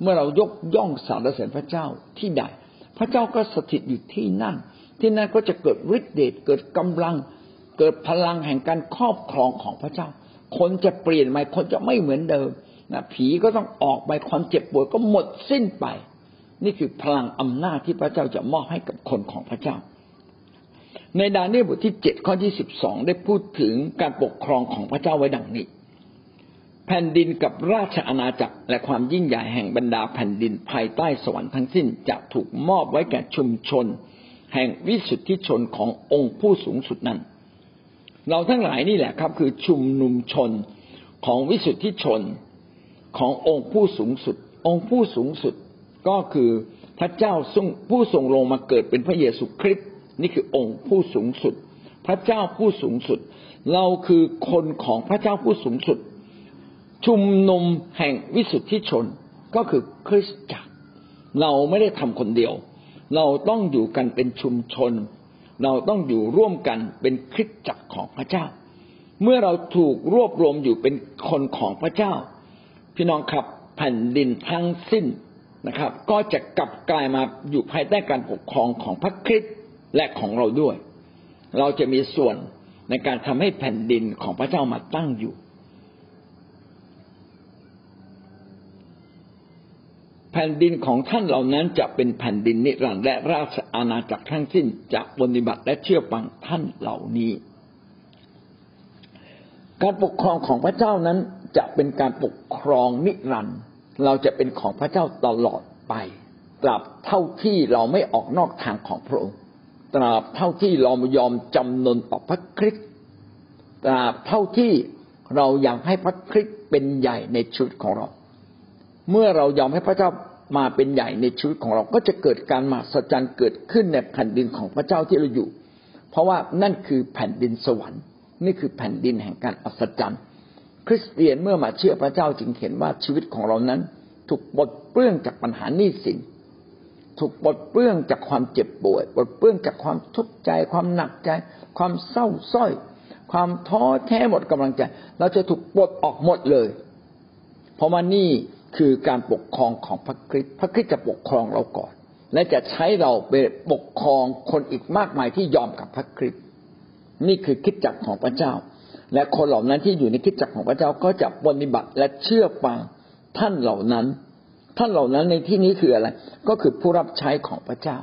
เมื่อเรายกย่องสรรเสริญพระเจ้าที่ใด พระเจ้าก็สถิตอยู่ที่นั่น ที่นั่นก็จะเกิดฤทธิ์เดชเกิดกำลัง เกิดพลังแห่งการครอบครองของพระเจ้า คนจะเปลี่ยนใหม่คนจะไม่เหมือนเดิมนะผีก็ต้องออกไปความเจ็บปวดก็หมดสิ้นไป นี่คือพลังอำนาจที่พระเจ้าจะมอบให้กับคนของพระเจ้า ในดาเนียลบทที่เจ็ดข้อที่สิบสองได้พูดถึงการปกครองของพระเจ้าไว้ดังนี้ แผ่นดินกับราชอาณาจักรและความยิ่งใหญ่แห่งบรรดาแผ่นดินภายใต้สวรรค์ทั้งสิ้นจะถูกมอบไว้แก่ชุมชน แห่งวิสุทธิชนขององค์ผู้สูงสุดนั้น เราทั้งหลายนี่แหละครับ คือชุมนุมชนของวิสุทธิชนขององค์ผู้สูงสุด องค์ผู้สูงสุดก็คือพระเจ้าผู้ทรงลงมาเกิดเป็นพระเยซูคริสต์ นี่คือองค์ผู้สูงสุด พระเจ้าผู้สูงสุด เราคือคนของพระเจ้าผู้สูงสุด ชุมนุมแห่งวิสุทธิชนก็คือคริสตจักร เราไม่ได้ทำคนเดียว เราต้องอยู่กันเป็นชุมชน เราต้องอยู่ร่วมกันเป็นคริสตจักรของพระเจ้า เมื่อเราถูกรวบรวมอยู่เป็นคนของพระเจ้า พี่น้องครับแผ่นดินทั้งสิ้นนะครับ ก็จะกลับกลายมาอยู่ภายใต้การปกครองของพระคริสต์ และของเราด้วย เราจะมีส่วนในการทำให้แผ่นดินของพระเจ้ามาตั้งอยู่ แผ่นดินของท่านเหล่านั้นจะเป็นแผ่นดินนิรันดร์และราชอาณาจักรทั้งสิ้นจะปฏิบัติและเชื่อฟังท่านเหล่านี้ การปกครองของพระเจ้านั้นจะเป็นการปกครองนิรันดร์เราจะเป็นของพระเจ้าตลอดไปตราบเท่าที่เราไม่ออกนอกทางของพระองค์ ตราบเท่าที่เรายอมจำนนต่อพระคริสต์ตราบเท่าที่เราอยังให้พระคริสต์เป็นใหญ่ในชีวิตของเรา เมื่อเรายอมให้พระเจ้ามาเป็นใหญ่ในชีวิตของเราก็จะเกิดการมหัศจรรย์เกิดขึ้นในแผ่นดินของพระเจ้าที่เราอยู่ เพราะว่านั่นคือแผ่นดินสวรรค์ นี่คือแผ่นดินแห่งการอัศจรรย์คริสเตียนเมื่อมาเชื่อพระเจ้าจึงเห็นว่าชีวิตของเรานั้น ถูกปลดเปลื้องจากปัญหาหนี้สิน ถูกปลดเปลื้องจากความเจ็บป่วยปลดเปลื้องจากความทุกข์ใจ ความหนักใจ ความเศร้าส้อย ความท้อแท้หมดกำลังใจ เราจะถูกปลดออกหมดเลย เพราะว่านี่คือการปกครองของพระคริสต์พระคริสต์จะปกครองเราก่อน และจะใช้เราไปปกครองคนอีกมากมายที่ยอมกับพระคริสต์นี่คือคิดจักของพระเจ้า และคนเหล่านั้นที่อยู่ในคิดจักของพระเจ้าก็จะปฏิบัติและเชื่อฟังท่านเหล่านั้น ท่านเหล่านั้นในที่นี้คืออะไร ก็คือผู้รับใช้ของพระเจ้า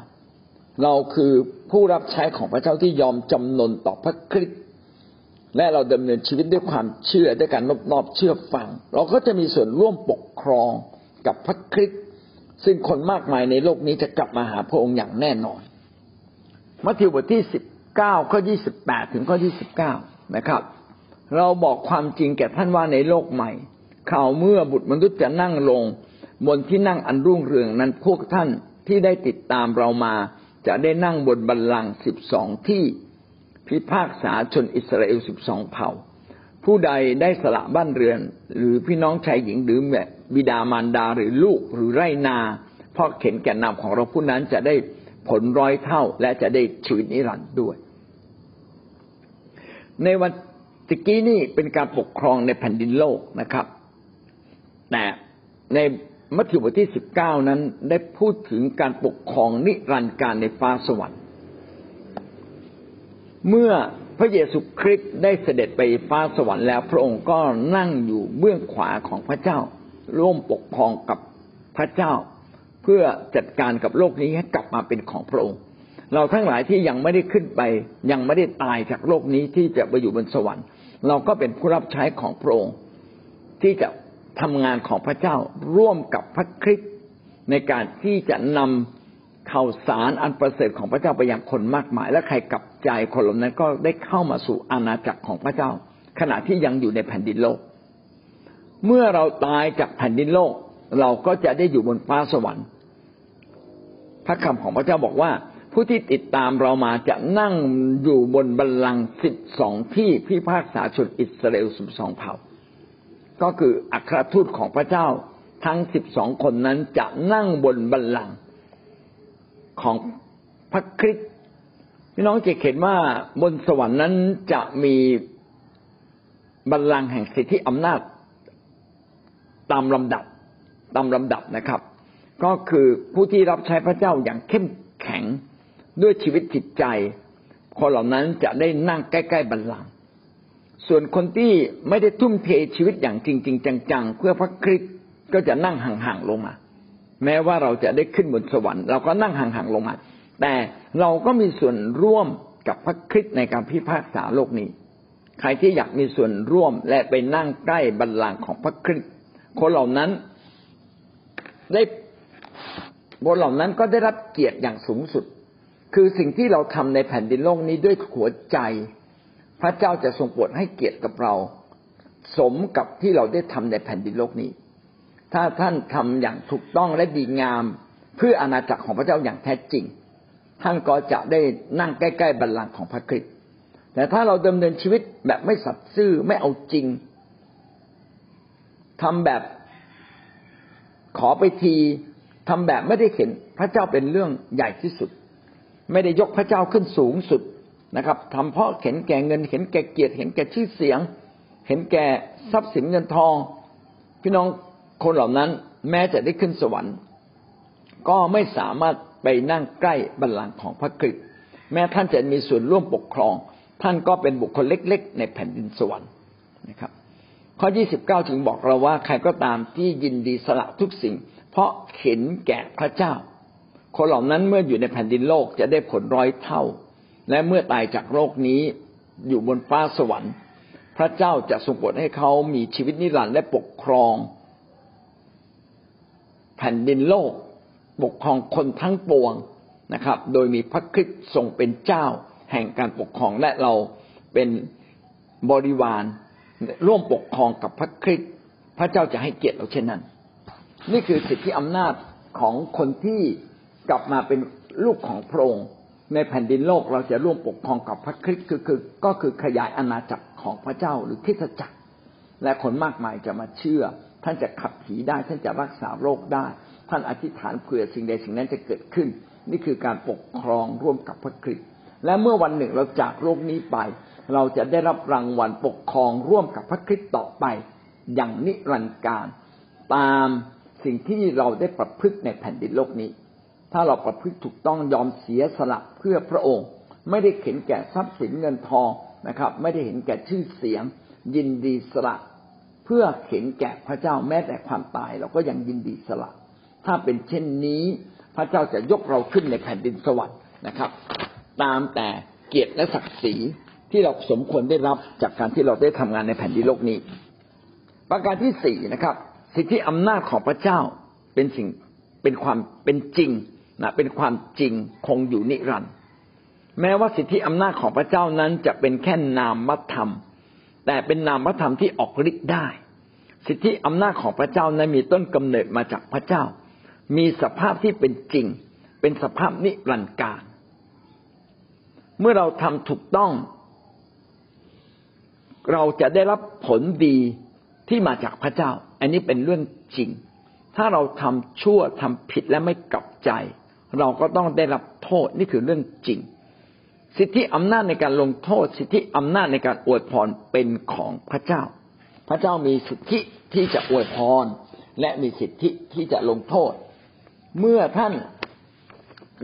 เราคือผู้รับใช้ของพระเจ้าที่ยอมจำนนต่อพระคริสต์และเราดำเนินชีวิตด้วยความเชื่อด้วยการนอบนอบเชื่อฟัง เราก็จะมีส่วนร่วมปกครองกับพระคริสต์ซึ่งคนมากมายในโลกนี้จะกลับมาหาพระองค์อย่างแน่นอน มัทธิวบทที่สิบเก้าข้อยี่สิบแปดถึงข้อยี่สิบเก้านะครับ เราบอกความจริงแก่ท่านว่าในโลกใหม่ข่าวเมื่อบุตรมนุษย์จะนั่งลง บนที่นั่งอันรุ่งเรืองนั้นพวกท่านที่ได้ติดตามเรามา จะได้นั่งบนบัลลังก์สิบสองที่พิพากษาชนอิสราเอลสิบสองเผ่า ผู้ใดได้สละบ้านเรือน หรือพี่น้องชายหญิงหรือแม่บิดามารดาหรือลูกหรือไรนาเพราะเข็นแก่นนำของเราผู้นั้นจะได้ผลร้อยเท่า และจะได้ชีวิตนิรันดร์ด้วย ในวันตะกี้นี่เป็นการปกครองในแผ่นดินโลกนะครับ แต่ใน มัทธิวบทที่สิบเก้านั้นได้พูดถึงการปกครองนิรันดร์การในฟ้าสวรรค์ เมื่อพระเยซูคริสต์ได้เสด็จไปฟ้าสวรรค์แล้ว พระองค์ก็นั่งอยู่เบื้องขวาของพระเจ้า ร่วมปกครองกับพระเจ้า เพื่อจัดการกับโลกนี้ให้กลับมาเป็นของพระองค์ เราทั้งหลายที่ยังไม่ได้ขึ้นไป ยังไม่ได้ตายจากโลกนี้ที่จะไปอยู่บนสวรรค์ เราก็เป็นผู้รับใช้ของพระองค์ที่จะ ทำงานของพระเจ้าร่วมกับพระคริสต์ในการที่จะนำข่าวสารอันประเสริฐของพระเจ้าไปยังคนมากมาย และใครกลับใจคนเหล่านั้นก็ได้เข้ามาสู่อาณาจักรของพระเจ้า ขณะที่ยังอยู่ในแผ่นดินโลก เมื่อเราตายจากแผ่นดินโลก เราก็จะได้อยู่บนฟ้าสวรรค์ พระคำของพระเจ้าบอกว่า ผู้ที่ติดตามเรามาจะนั่งอยู่บนบัลลังก์สิบสองที่พิพากษาชนอิสราเอลสิบสองเผ่า ก็คืออัครทูตของพระเจ้าทั้งสิบสองคนนั้นจะนั่งบนบัลลังก์ของพระคริสต์พี่น้องจะเห็นว่าบนสวรรค์นั้นจะมีบัลลังก์แห่งสิทธิอำนาจตามลำดับตามลำดับนะครับ ก็คือผู้ที่รับใช้พระเจ้าอย่างเข้มแข็งด้วยชีวิตจิตใจ คนเหล่านั้นจะได้นั่งใกล้ ๆ บัลลังก์ ส่วนคนที่ไม่ได้ทุ่มเทชีวิตอย่างจริงๆจังๆ เพื่อพระคริสต์ก็จะนั่งห่างๆลงมา แม้ว่าเราจะได้ขึ้นบนสวรรค์เราก็นั่งห่างๆลงมา แต่เราก็มีส่วนร่วมกับพระคริสต์ในการพิพากษาโลกนี้ ใครที่อยากมีส่วนร่วมและไปนั่งใกล้บัลลังก์ของพระคริสต์คนเหล่านั้นได้คนเหล่านั้นก็ได้รับเกียรติอย่างสูงสุด คือสิ่งที่เราทำในแผ่นดินโลกนี้ด้วยหัวใจ พระเจ้าจะทรงโปรดให้เกียรติกับเรา สมกับที่เราได้ทำในแผ่นดินโลกนี้ ถ้าท่านทำอย่างถูกต้องและดีงาม เพื่ออาณาจักรของพระเจ้าอย่างแท้จริง ท่านก็จะได้นั่งใกล้ๆบัลลังก์ของพระคริสต์แต่ถ้าเราดำเนินชีวิตแบบไม่สัตย์ซื่อไม่เอาจริงทำแบบขอไปทีทำแบบไม่ได้เห็นพระเจ้าเป็นเรื่องใหญ่ที่สุด ไม่ได้ยกพระเจ้าขึ้นสูงสุด นะครับทำเพราะเห็นแก่เงิน เห็นแก่เกียรติ เห็นแก่ชื่อเสียง เห็นแก่ทรัพย์สินเงินทอง พี่น้องคนเหล่านั้นแม้จะได้ขึ้นสวรรค์ ก็ไม่สามารถไปนั่งใกล้บัลลังก์ของพระคริสต์แม้ท่านจะมีส่วนร่วมปกครอง ท่านก็เป็นบุคคลเล็ก ๆ ในแผ่นดินสวรรค์นะครับ ข้อ 29 ถึงบอกเราว่าใครก็ตามที่ยินดีสละทุกสิ่ง เพราะเห็นแก่พระเจ้า คนเหล่านั้นเมื่ออยู่ในแผ่นดินโลกจะได้ผลร้อยเท่า และเมื่อตายจากโลกนี้อยู่บนฟ้าสวรรค์ พระเจ้าจะทรงโปรดให้เขามีชีวิตนิรันดร์และปกครอง แผ่นดินโลก ปกครองคนทั้งปวงนะครับ โดยมีพระคริสต์ทรงเป็นเจ้า แห่งการปกครองและเราเป็นบริวารร่วมปกครองกับพระคริสต์พระเจ้าจะให้เกียรติเราเช่นนั้น นี่คือสิทธิอำนาจของคนที่กลับมาเป็นลูกของพระองค์ ในแผ่นดินโลกเราจะร่วมปกครองกับพระคริสต์คือคือก็คือขยายอาณาจักรของพระเจ้าหรือคริสตจักร และคนมากมายจะมาเชื่อ ท่านจะขับผีได้ ท่านจะรักษาโรคได้ ท่านอธิษฐานเผื่อสิ่งใดสิ่งนั้นจะเกิดขึ้น นี่คือการปกครองร่วมกับพระคริสต์และเมื่อวันหนึ่งเราจากโลกนี้ไป เราจะได้รับรางวัลปกครองร่วมกับพระคริสต์ต่อไป อย่างนิรันดร์การ ตามสิ่งที่เราได้ประพฤติในแผ่นดินโลกนี้ ถ้าเราประพฤติถูกต้องยอมเสียสละเพื่อพระองค์ ไม่ได้เข็นแก่ทรัพย์สินเงินทองนะครับ ไม่ได้เห็นแก่ชื่อเสียง ยินดีสละ เพื่อเข็นแก่พระเจ้าแม้แต่ความตาย เราก็ยังยินดีสละ ถ้าเป็นเช่นนี้ พระเจ้าจะยกเราขึ้นในแผ่นดินสวรรค์นะครับ ตามแต่เกียรติและศักดิ์ศรีที่เราสมควรได้รับจากการที่เราได้ทำงานในแผ่นดินโลกนี้ ประการที่สี่นะครับ สิทธิอำนาจของพระเจ้าเป็นสิ่งเป็นความเป็นจริง นะเป็นความจริงคงอยู่นิรันดร์แม้ว่าสิทธิอำนาจของพระเจ้านั้นจะเป็นแค่นามธรรม แต่เป็นนามธรรมที่ออกฤทธิ์ได้ สิทธิอำนาจของพระเจ้านั้นมีต้นกำเนิดมาจากพระเจ้า มีสภาพที่เป็นจริง เป็นสภาพนิรันดร์การ เมื่อเราทำถูกต้อง เราจะได้รับผลดีที่มาจากพระเจ้า อันนี้เป็นเรื่องจริง ถ้าเราทำชั่วทำผิดและไม่กลับใจ เราก็ต้องได้รับโทษนี่คือเรื่องจริง สิทธิอำนาจในการลงโทษ สิทธิอำนาจในการอวยพรเป็นของพระเจ้า พระเจ้ามีสิทธิที่จะอวยพรและมีสิทธิที่จะลงโทษ เมื่อท่าน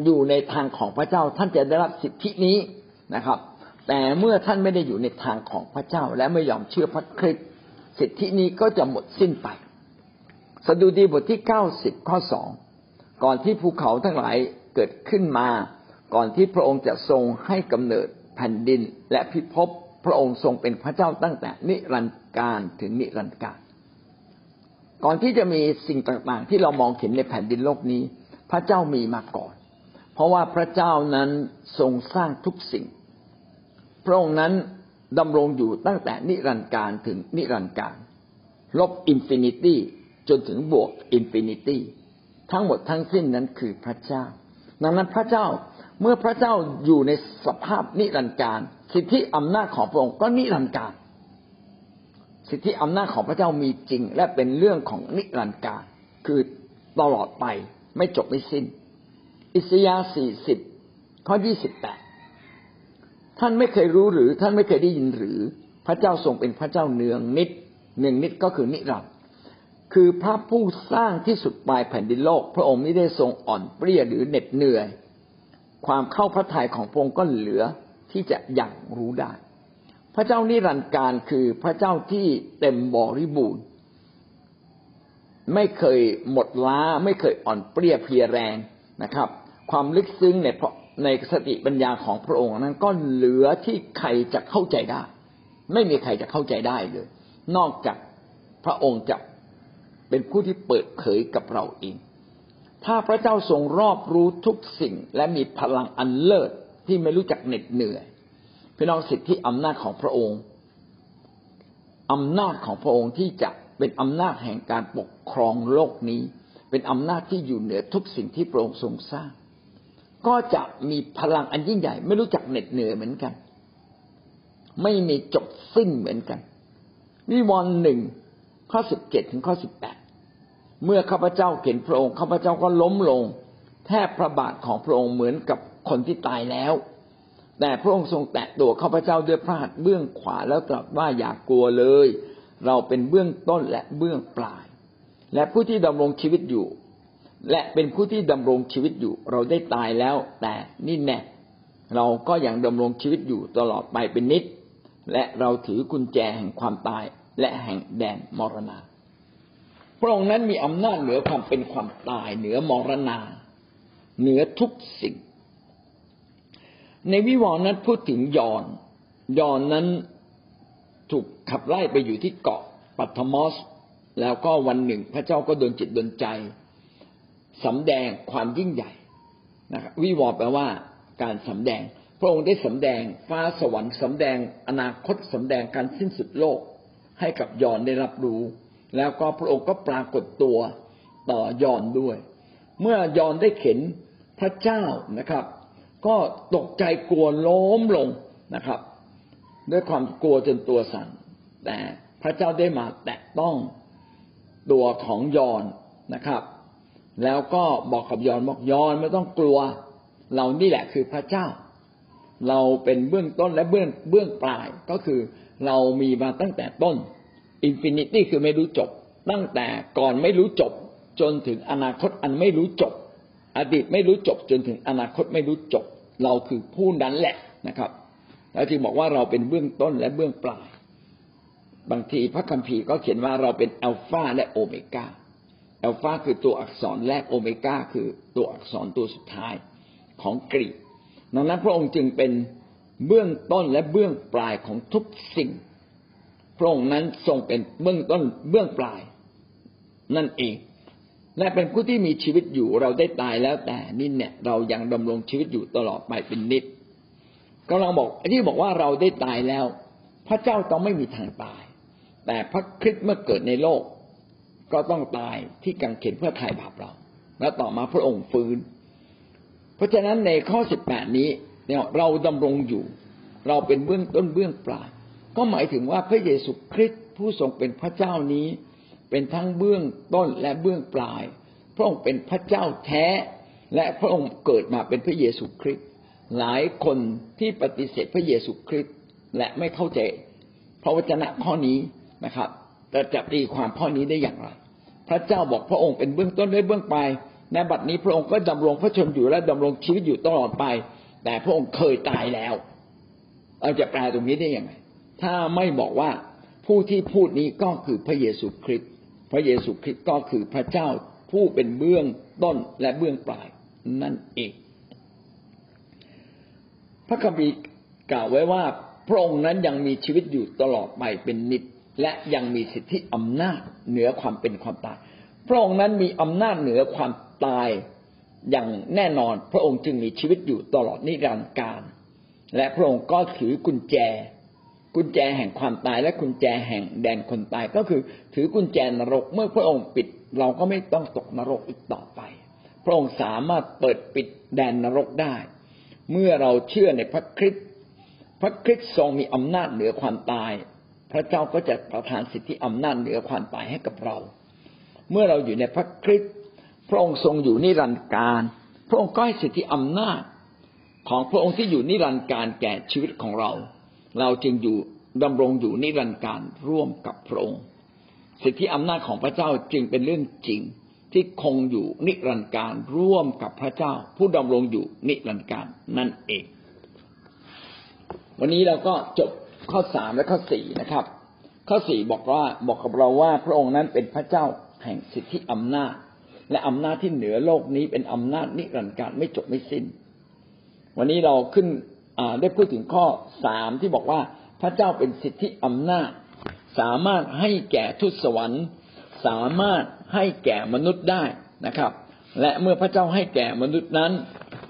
อยู่ในทางของพระเจ้า ท่านจะได้รับสิทธินี้นะครับ แต่เมื่อท่านไม่ได้อยู่ในทางของพระเจ้า และไม่ยอมเชื่อพระคริสต์สิทธินี้ก็จะหมดสิ้นไป สดุดีบทที่เก้าสิบข้อสอง ก่อนที่ภูเขาทั้งหลายเกิดขึ้นมา ก่อนที่พระองค์จะทรงให้กำเนิดแผ่นดินและพิภพพระองค์ทรงเป็นพระเจ้าตั้งแต่นิรันดร์การถึงนิรันดร์การ ก่อนที่จะมีสิ่งต่างๆ ที่เรามองเห็นในแผ่นดินโลกนี้ พระเจ้ามีมาก่อน เพราะว่าพระเจ้านั้นทรงสร้างทุกสิ่ง พระองค์นั้นดำรงอยู่ตั้งแต่นิรันดร์การถึงนิรันดร์การ ลบ infinity จนถึงบวก infinity ทั้งหมดทั้งสิ้นนั้นคือพระเจ้า ดังนั้นพระเจ้าเมื่อพระเจ้าอยู่ในสภาพนิรันดร์การ สิทธิอำนาจของพระองค์ก็นิรันดร์การ สิทธิอำนาจของพระเจ้ามีจริง และเป็นเรื่องของนิรันดร์การ คือตลอดไปไม่จบไม่สิ้น อิสยาห์สี่สิบข้อยี่สิบแปดท่านไม่เคยรู้หรือท่านไม่เคยได้ยินหรือ พระเจ้าทรงเป็นพระเจ้าเนืองนิตย์ เนืองนิตย์ก็คือนิรันดร์ คือพระผู้สร้างที่สุดปลายแผ่นดินโลก พระองค์ไม่ได้ทรงอ่อนเปลี้ยหรือเหน็ดเหนื่อย ความเข้าพระทัยของพระองค์ก็เหลือที่จะยังรู้ได้ พระเจ้านิรันดร์การคือพระเจ้าที่เต็มบริบูรณ์ ไม่เคยหมดล้าไม่เคยอ่อนเปรี้ยเพียแรงนะครับ ความลึกซึ้งในในสติปัญญาของพระองค์นั้นก็เหลือที่ใครจะเข้าใจได้ ไม่มีใครจะเข้าใจได้เลย นอกจากพระองค์จะ เป็นผู้ที่เปิดเผยกับเราเอง ถ้าพระเจ้าทรงรอบรู้ทุกสิ่งและมีพลังอันเลิศที่ไม่รู้จักเหน็ดเหนื่อยพี่น้องสิทธิอำนาจของพระองค์อำนาจของพระองค์ที่จะเป็นอำนาจแห่งการปกครองโลกนี้ เป็นอำนาจที่อยู่เหนือทุกสิ่งที่พระองค์ทรงสร้าง ก็จะมีพลังอันยิ่งใหญ่ ไม่รู้จักเหน็ดเหนื่อยเหมือนกัน ไม่มีจบสิ้นเหมือนกันวิวรณ์หนึ่งข้อสิบเจ็ดถึงข้อสิบแปด เมื่อข้าพเจ้าเห็นพระองค์ข้าพเจ้าก็ล้มลง แทบพระบาทของพระองค์เหมือนกับคนที่ตายแล้ว แต่พระองค์ทรงแตะตัวข้าพเจ้าด้วยพระหัตถ์เบื้องขวาแล้วตรัสว่าอย่ากลัวเลย เราเป็นเบื้องต้นและเบื้องปลาย และผู้ที่ดำรงชีวิตอยู่ และเป็นผู้ที่ดำรงชีวิตอยู่ เราได้ตายแล้ว แต่นี่แน่เราก็ยังดำรงชีวิตอยู่ตลอดไปเป็นนิด และเราถือกุญแจแห่งความตายและแห่งแดนมรณะ พระองค์นั้นมีอำนาจเหนือความเป็นความตาย เหนือมรณา เหนือทุกสิ่ง ในวิวรณ์นั้นพูดถึงยอนยอนนั้นถูกขับไล่ไปอยู่ที่เกาะปัทมอส แล้วก็วันหนึ่ง พระเจ้าก็โดนจิตโดนใจสำแดงความยิ่งใหญ่นะครับวิวรแปลว่าการสำแดง พระองค์ได้สำแดงฟ้าสวรรค์สำแดงอนาคตสำแดงการสิ้นสุดโลกให้กับยอนได้รับรู้ แล้วก็พระองค์ก็ปรากฏตัวต่อยอนด้วย เมื่อยอนได้เห็นพระเจ้านะครับ ก็ตกใจกลัวล้มลงนะครับ ด้วยความกลัวจนตัวสั่นแต่พระเจ้าได้มาแตะต้องตัวของยอนนะครับ แล้วก็บอกกับยอห์นบอกยอห์นไม่ต้องกลัว เรานี่แหละคือพระเจ้า เราเป็นเบื้องต้นและเบื้องเบื้องปลายก็คือเรามีมาตั้งแต่ต้น infinity คือไม่รู้จบ ตั้งแต่ก่อนไม่รู้จบ จนถึงอนาคตอันไม่รู้จบ อดีตไม่รู้จบ จนถึงอนาคตไม่รู้จบ เราคือผู้นั้นแหละนะครับ แล้วจึงบอกว่าเราเป็นเบื้องต้นและเบื้องปลาย บางทีพระคัมภีร์ก็เขียนว่าเราเป็นอัลฟาและโอเมก้าอัลฟาคือตัวอักษรแรกโอเมก้าคือตัวอักษรตัวสุดท้ายของกรีกดังนั้นพระองค์จึงเป็นเบื้องต้นและเบื้องปลายของทุกสิ่ง พระองค์นั้นทรงเป็นเบื้องต้นเบื้องปลาย นั่นเอง และเป็นผู้ที่มีชีวิตอยู่เราได้ตายแล้วแต่นี่เนี่ยเรายังดำรงชีวิตอยู่ตลอดไปเป็นนิดก็ลังบอกที่บอกว่าเราได้ตายแล้ว พระเจ้าต้องไม่มีทางตาย แต่พระคริสต์เมื่อเกิดในโลก ก็ต้องตายที่กังเขนเพื่อไถ่บาปเรา แล้วต่อมาพระองค์ฟื้น เพราะฉะนั้นในข้อสิบแปดนี้เนี่ยเราดำรงอยู่ เราเป็นเบื้องต้นเบื้องปลาย ก็หมายถึงว่าพระเยซูคริสต์ผู้ทรงเป็นพระเจ้านี้ เป็นทั้งเบื้องต้นและเบื้องปลาย พระองค์เป็นพระเจ้าแท้ และพระองค์เกิดมาเป็นพระเยซูคริสต์หลายคนที่ปฏิเสธพระเยซูคริสต์และไม่เข้าใจพระวจนะข้อนี้นะครับแต่จะตีความข้อนี้ได้อย่างไร พระเจ้าบอกพระองค์เป็นเบื้องต้นและเบื้องปลายในบัดนี้พระองค์ก็ดำรงพระชนอยู่และดำรงชีวิตอยู่ตลอดไป แต่พระองค์เคยตายแล้ว เราจะแปลตรงนี้ได้อยังไง ถ้าไม่บอกว่าผู้ที่พูดนี้ก็คือพระเยซูคริสต์พระเยซูคริสต์ก็คือพระเจ้าผู้เป็นเบื้องต้นและเบื้องปลายนั่นเอง พระคัมภีร์กล่าวไว้ว่าพระองค์นั้นยังมีชีวิตอยู่ตลอดไปเป็นนิจและยังมีสิทธิอำนาจเหนือความเป็นความตาย พระองค์นั้นมีอำนาจเหนือความตายอย่างแน่นอน พระองค์จึงมีชีวิตอยู่ตลอดนิรันดร์การ และพระองค์ก็ถือกุญแจ กุญแจแห่งความตายและกุญแจแห่งแดนคนตายก็คือ ถือกุญแจนรกเมื่อพระองค์ปิด เราก็ไม่ต้องตกนรกอีกต่อไป พระองค์สามารถเปิดปิดแดนนรกได้ เมื่อเราเชื่อในพระคริสต์พระคริสต์ทรงมีอำนาจเหนือความตาย พระเจ้าก็จะประทานสิทธิอำนาจเหนือความตายให้กับเรา เมื่อเราอยู่ในพระคริสต์พระองค์ทรงอยู่นิรันดร์การ พระองค์ก็ให้สิทธิอำนาจของพระองค์ที่อยู่นิรันดร์การแก่ชีวิตของเรา เราจึงอยู่ดำรงอยู่นิรันดร์การร่วมกับพระองค์ สิทธิอำนาจของพระเจ้าจึงเป็นเรื่องจริงที่คงอยู่นิรันดร์การร่วมกับพระเจ้า ผู้ดำรงอยู่นิรันดร์การนั่นเอง วันนี้เราก็จบข้อสามและข้อสี่นะครับ ข้อสี่บอกว่าบอกกับเราว่าพระองค์นั้นเป็นพระเจ้าแห่งสิทธิอำนาจ และอำนาจที่เหนือโลกนี้เป็นอำนาจนิรันดร์การไม่จบไม่สิ้น วันนี้เราขึ้น ได้พูดถึงข้อสามที่บอกว่าพระเจ้าเป็นสิทธิอำนาจ สามารถให้แก่ทุตสวรรค์ สามารถให้แก่มนุษย์ได้นะครับ และเมื่อพระเจ้าให้แก่มนุษย์นั้น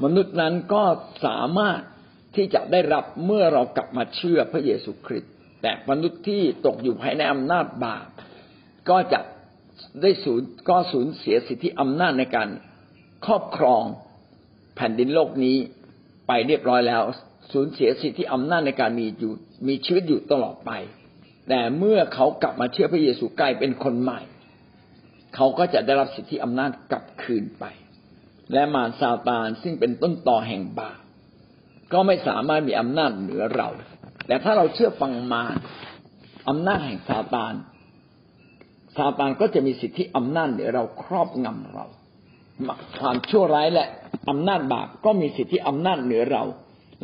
มนุษย์นั้นก็สามารถที่จะได้รับเมื่อเรากลับมาเชื่อพระเยซูคริสต์แต่มนุษย์ที่ตกอยู่ภายในอำนาจบาปก็จะได้สูญก็สูญเสียสิทธิอำนาจในการครอบครองแผ่นดินโลกนี้ไปเรียบร้อยแล้ว สูญเสียสิทธิอำนาจในการมีอยู่มีชีวิตอยู่ตลอดไป แต่เมื่อเขากลับมาเชื่อพระเยซูกลายเป็นคนใหม่ เขาก็จะได้รับสิทธิอำนาจกลับคืนไป และมารซาตานซึ่งเป็นต้นต่อแห่งบาปก็ไม่สามารถมีอำนาจเหนือเรา แต่ถ้าเราเชื่อฟังมารอำนาจแห่งซาตานซาตานก็จะมีสิทธิอำนาจเหนือเราครอบงำเรา ความชั่วร้ายและอำนาจบาปก็มีสิทธิอำนาจเหนือเรา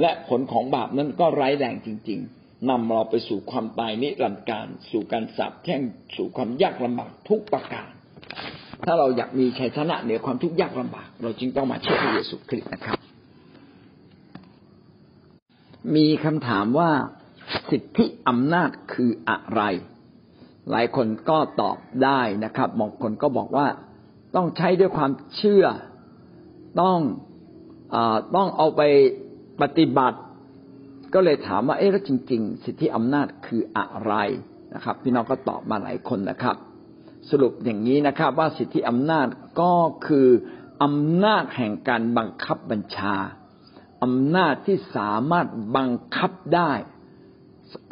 และผลของบาปนั้นก็ร้ายแรงจริง ๆนำเราไปสู่ความตายนิรันดร์การ สู่การสาปแช่งสู่ความยากลำบากทุกประการ ถ้าเราอยากมีชัยชนะเหนือความทุกข์ยากลำบาก เราจึงต้องมาเชื่อพระเยซูคริสต์นะครับ มีคำถามว่าสิทธิอำนาจคืออะไร หลายคนก็ตอบได้นะครับบางคนก็บอกว่าต้องใช้ด้วยความเชื่อต้องอต้องเอาไป ปฏิบัติ ก็เลยถามว่าเอ๊ะแล้วจริง ๆ สิทธิอำนาจคืออะไรนะครับ พี่น้องก็ตอบมาหลายคนนะครับ สรุปอย่างนี้นะครับ ว่าสิทธิอำนาจก็คืออำนาจแห่งการบังคับบัญชาอำนาจที่สามารถบังคับได้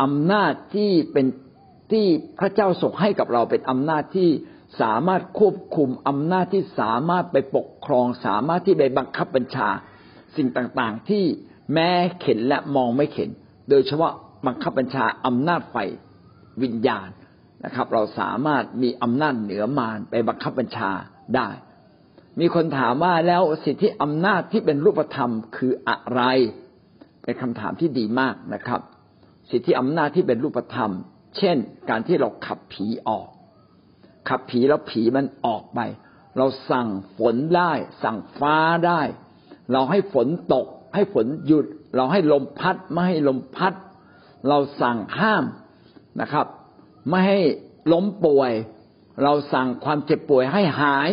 อำนาจที่เป็นที่พระเจ้าส่งให้กับเราเป็นอำนาจที่สามารถควบคุมอำนาจที่สามารถไปปกครอง สามารถที่ไปบังคับบัญชา สิ่งต่างๆที่ แม้เข็นและมองไม่เข็น โดยเฉพาะบังคับบัญชาอำนาจไฟวิญญาณนะครับ เราสามารถมีอำนาจเหนือมารไปบังคับบัญชาได้ มีคนถามว่าแล้วสิทธิอำนาจที่เป็นรูปธรรมคืออะไร เป็นคำถามที่ดีมากนะครับ สิทธิอำนาจที่เป็นรูปธรรม เช่น การที่เราขับผีออก ขับผีแล้วผีมันออกไป เราสั่งฝนได้ สั่งฟ้าได้ เราให้ฝนตก ให้ฝนหยุด เราให้ลมพัดไม่ให้ลมพัด เราสั่งห้ามนะครับ ไม่ให้ล้มป่วย เราสั่งความเจ็บป่วยให้หาย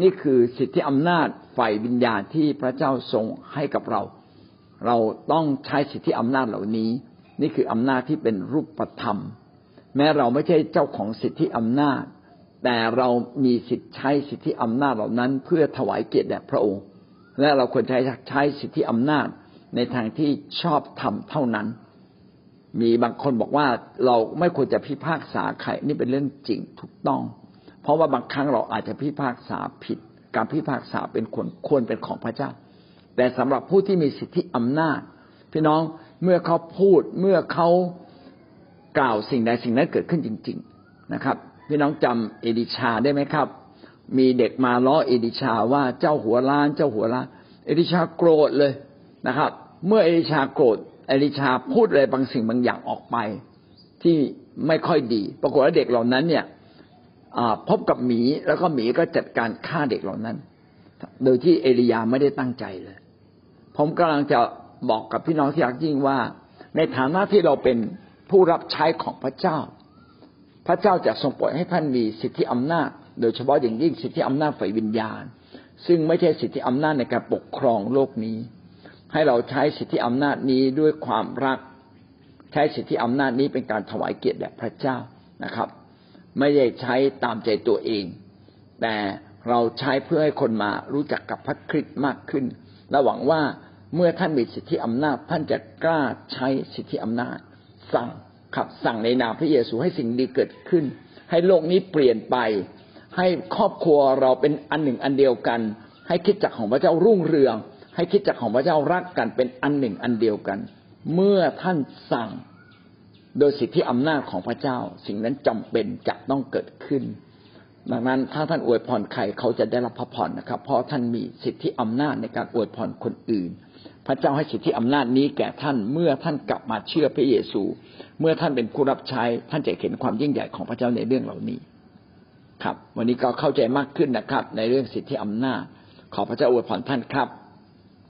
นี่คือสิทธิอำนาจฝ่ายวิญญาณที่พระเจ้าทรงให้กับเรา เราต้องใช้สิทธิอำนาจเหล่านี้ นี่คืออำนาจที่เป็นรูปธรรม แม้เราไม่ใช่เจ้าของสิทธิอำนาจ แต่เรามีสิทธิใช้สิทธิอำนาจเหล่านั้น เพื่อถวายเกียรติแด่พระองค์ และเราควรใช้ใช้สิทธิอำนาจในทางที่ชอบทำเท่านั้น มีบางคนบอกว่าเราไม่ควรจะพิพากษาใครนี่เป็นเรื่องจริงถูกต้อง เพราะว่าบางครั้งเราอาจจะพิพากษาผิด การพิพากษาเป็นควรควรเป็นของพระเจ้า แต่สำหรับผู้ที่มีสิทธิอำนาจ พี่น้องเมื่อเขาพูดเมื่อเขากล่าวสิ่งใดสิ่งนั้นเกิดขึ้นจริง ๆนะครับ พี่น้องจำเอดิชาได้ไหมครับ มีเด็กมาล้อเอดิชาว่าเจ้าหัวล้าน เจ้าหัวล้าน เอดิชาโกรธเลยนะครับ เมื่อเอดิชาโกรธเอลิชาพูดอะไรบางสิ่งบางอย่างออกไป ที่ไม่ค่อยดี ปรากฏว่าเด็กเหล่านั้นเนี่ยพบกับหมีแล้วก็หมีก็จัดการฆ่าเด็กเหล่านั้น โดยที่เอลียาไม่ได้ตั้งใจเลย ผมกำลังจะบอกกับพี่น้องที่รักยิ่งว่า ในฐานะที่เราเป็นผู้รับใช้ของพระเจ้า พระเจ้าจะทรงโปรดให้ท่านมีสิทธิอำนาจ โดยเฉพาะอย่างยิ่งสิทธิอำนาจฝ่ายวิญญาณ ซึ่งไม่ใช่สิทธิอำนาจในการปกครองโลกนี้ ให้เราใช้สิทธิอำนาจนี้ด้วยความรัก ใช้สิทธิอำนาจนี้เป็นการถวายเกียรติแด่พระเจ้านะครับ ไม่ได้ใช้ตามใจตัวเอง แต่เราใช้เพื่อให้คนมารู้จักกับพระคริสต์มากขึ้น และหวังว่าเมื่อท่านมีสิทธิอำนาจ ท่านจะกล้าใช้สิทธิอำนาจ สั่งขับสั่งในนามพระเยซูให้สิ่งดีเกิดขึ้น ให้โลกนี้เปลี่ยนไป ให้ครอบครัวเราเป็นอันหนึ่งอันเดียวกัน ให้คิดจักของพระเจ้ารุ่งเรือง ให้คิดจักของพระเจ้ารักกันเป็นอันหนึ่งอันเดียวกัน เมื่อท่านสั่งโดยสิทธิอำนาจของพระเจ้า สิ่งนั้นจำเป็นจะต้องเกิดขึ้น ดังนั้นถ้าท่านอวยพรใครเขาจะได้รับพระพรนะครับ เพราะท่านมีสิทธิอำนาจในการอวยพรคนอื่น พระเจ้าให้สิทธิอำนาจนี้แก่ท่านเมื่อท่านกลับมาเชื่อพระเยซู เมื่อท่านเป็นผู้รับใช้ท่านจะเห็นความยิ่งใหญ่ของพระเจ้าในเรื่องเหล่านี้ ครับ วันนี้ก็เข้าใจมากขึ้นนะครับ ในเรื่องสิทธิอำนาจ ขอพระเจ้าอวยพรท่านครับ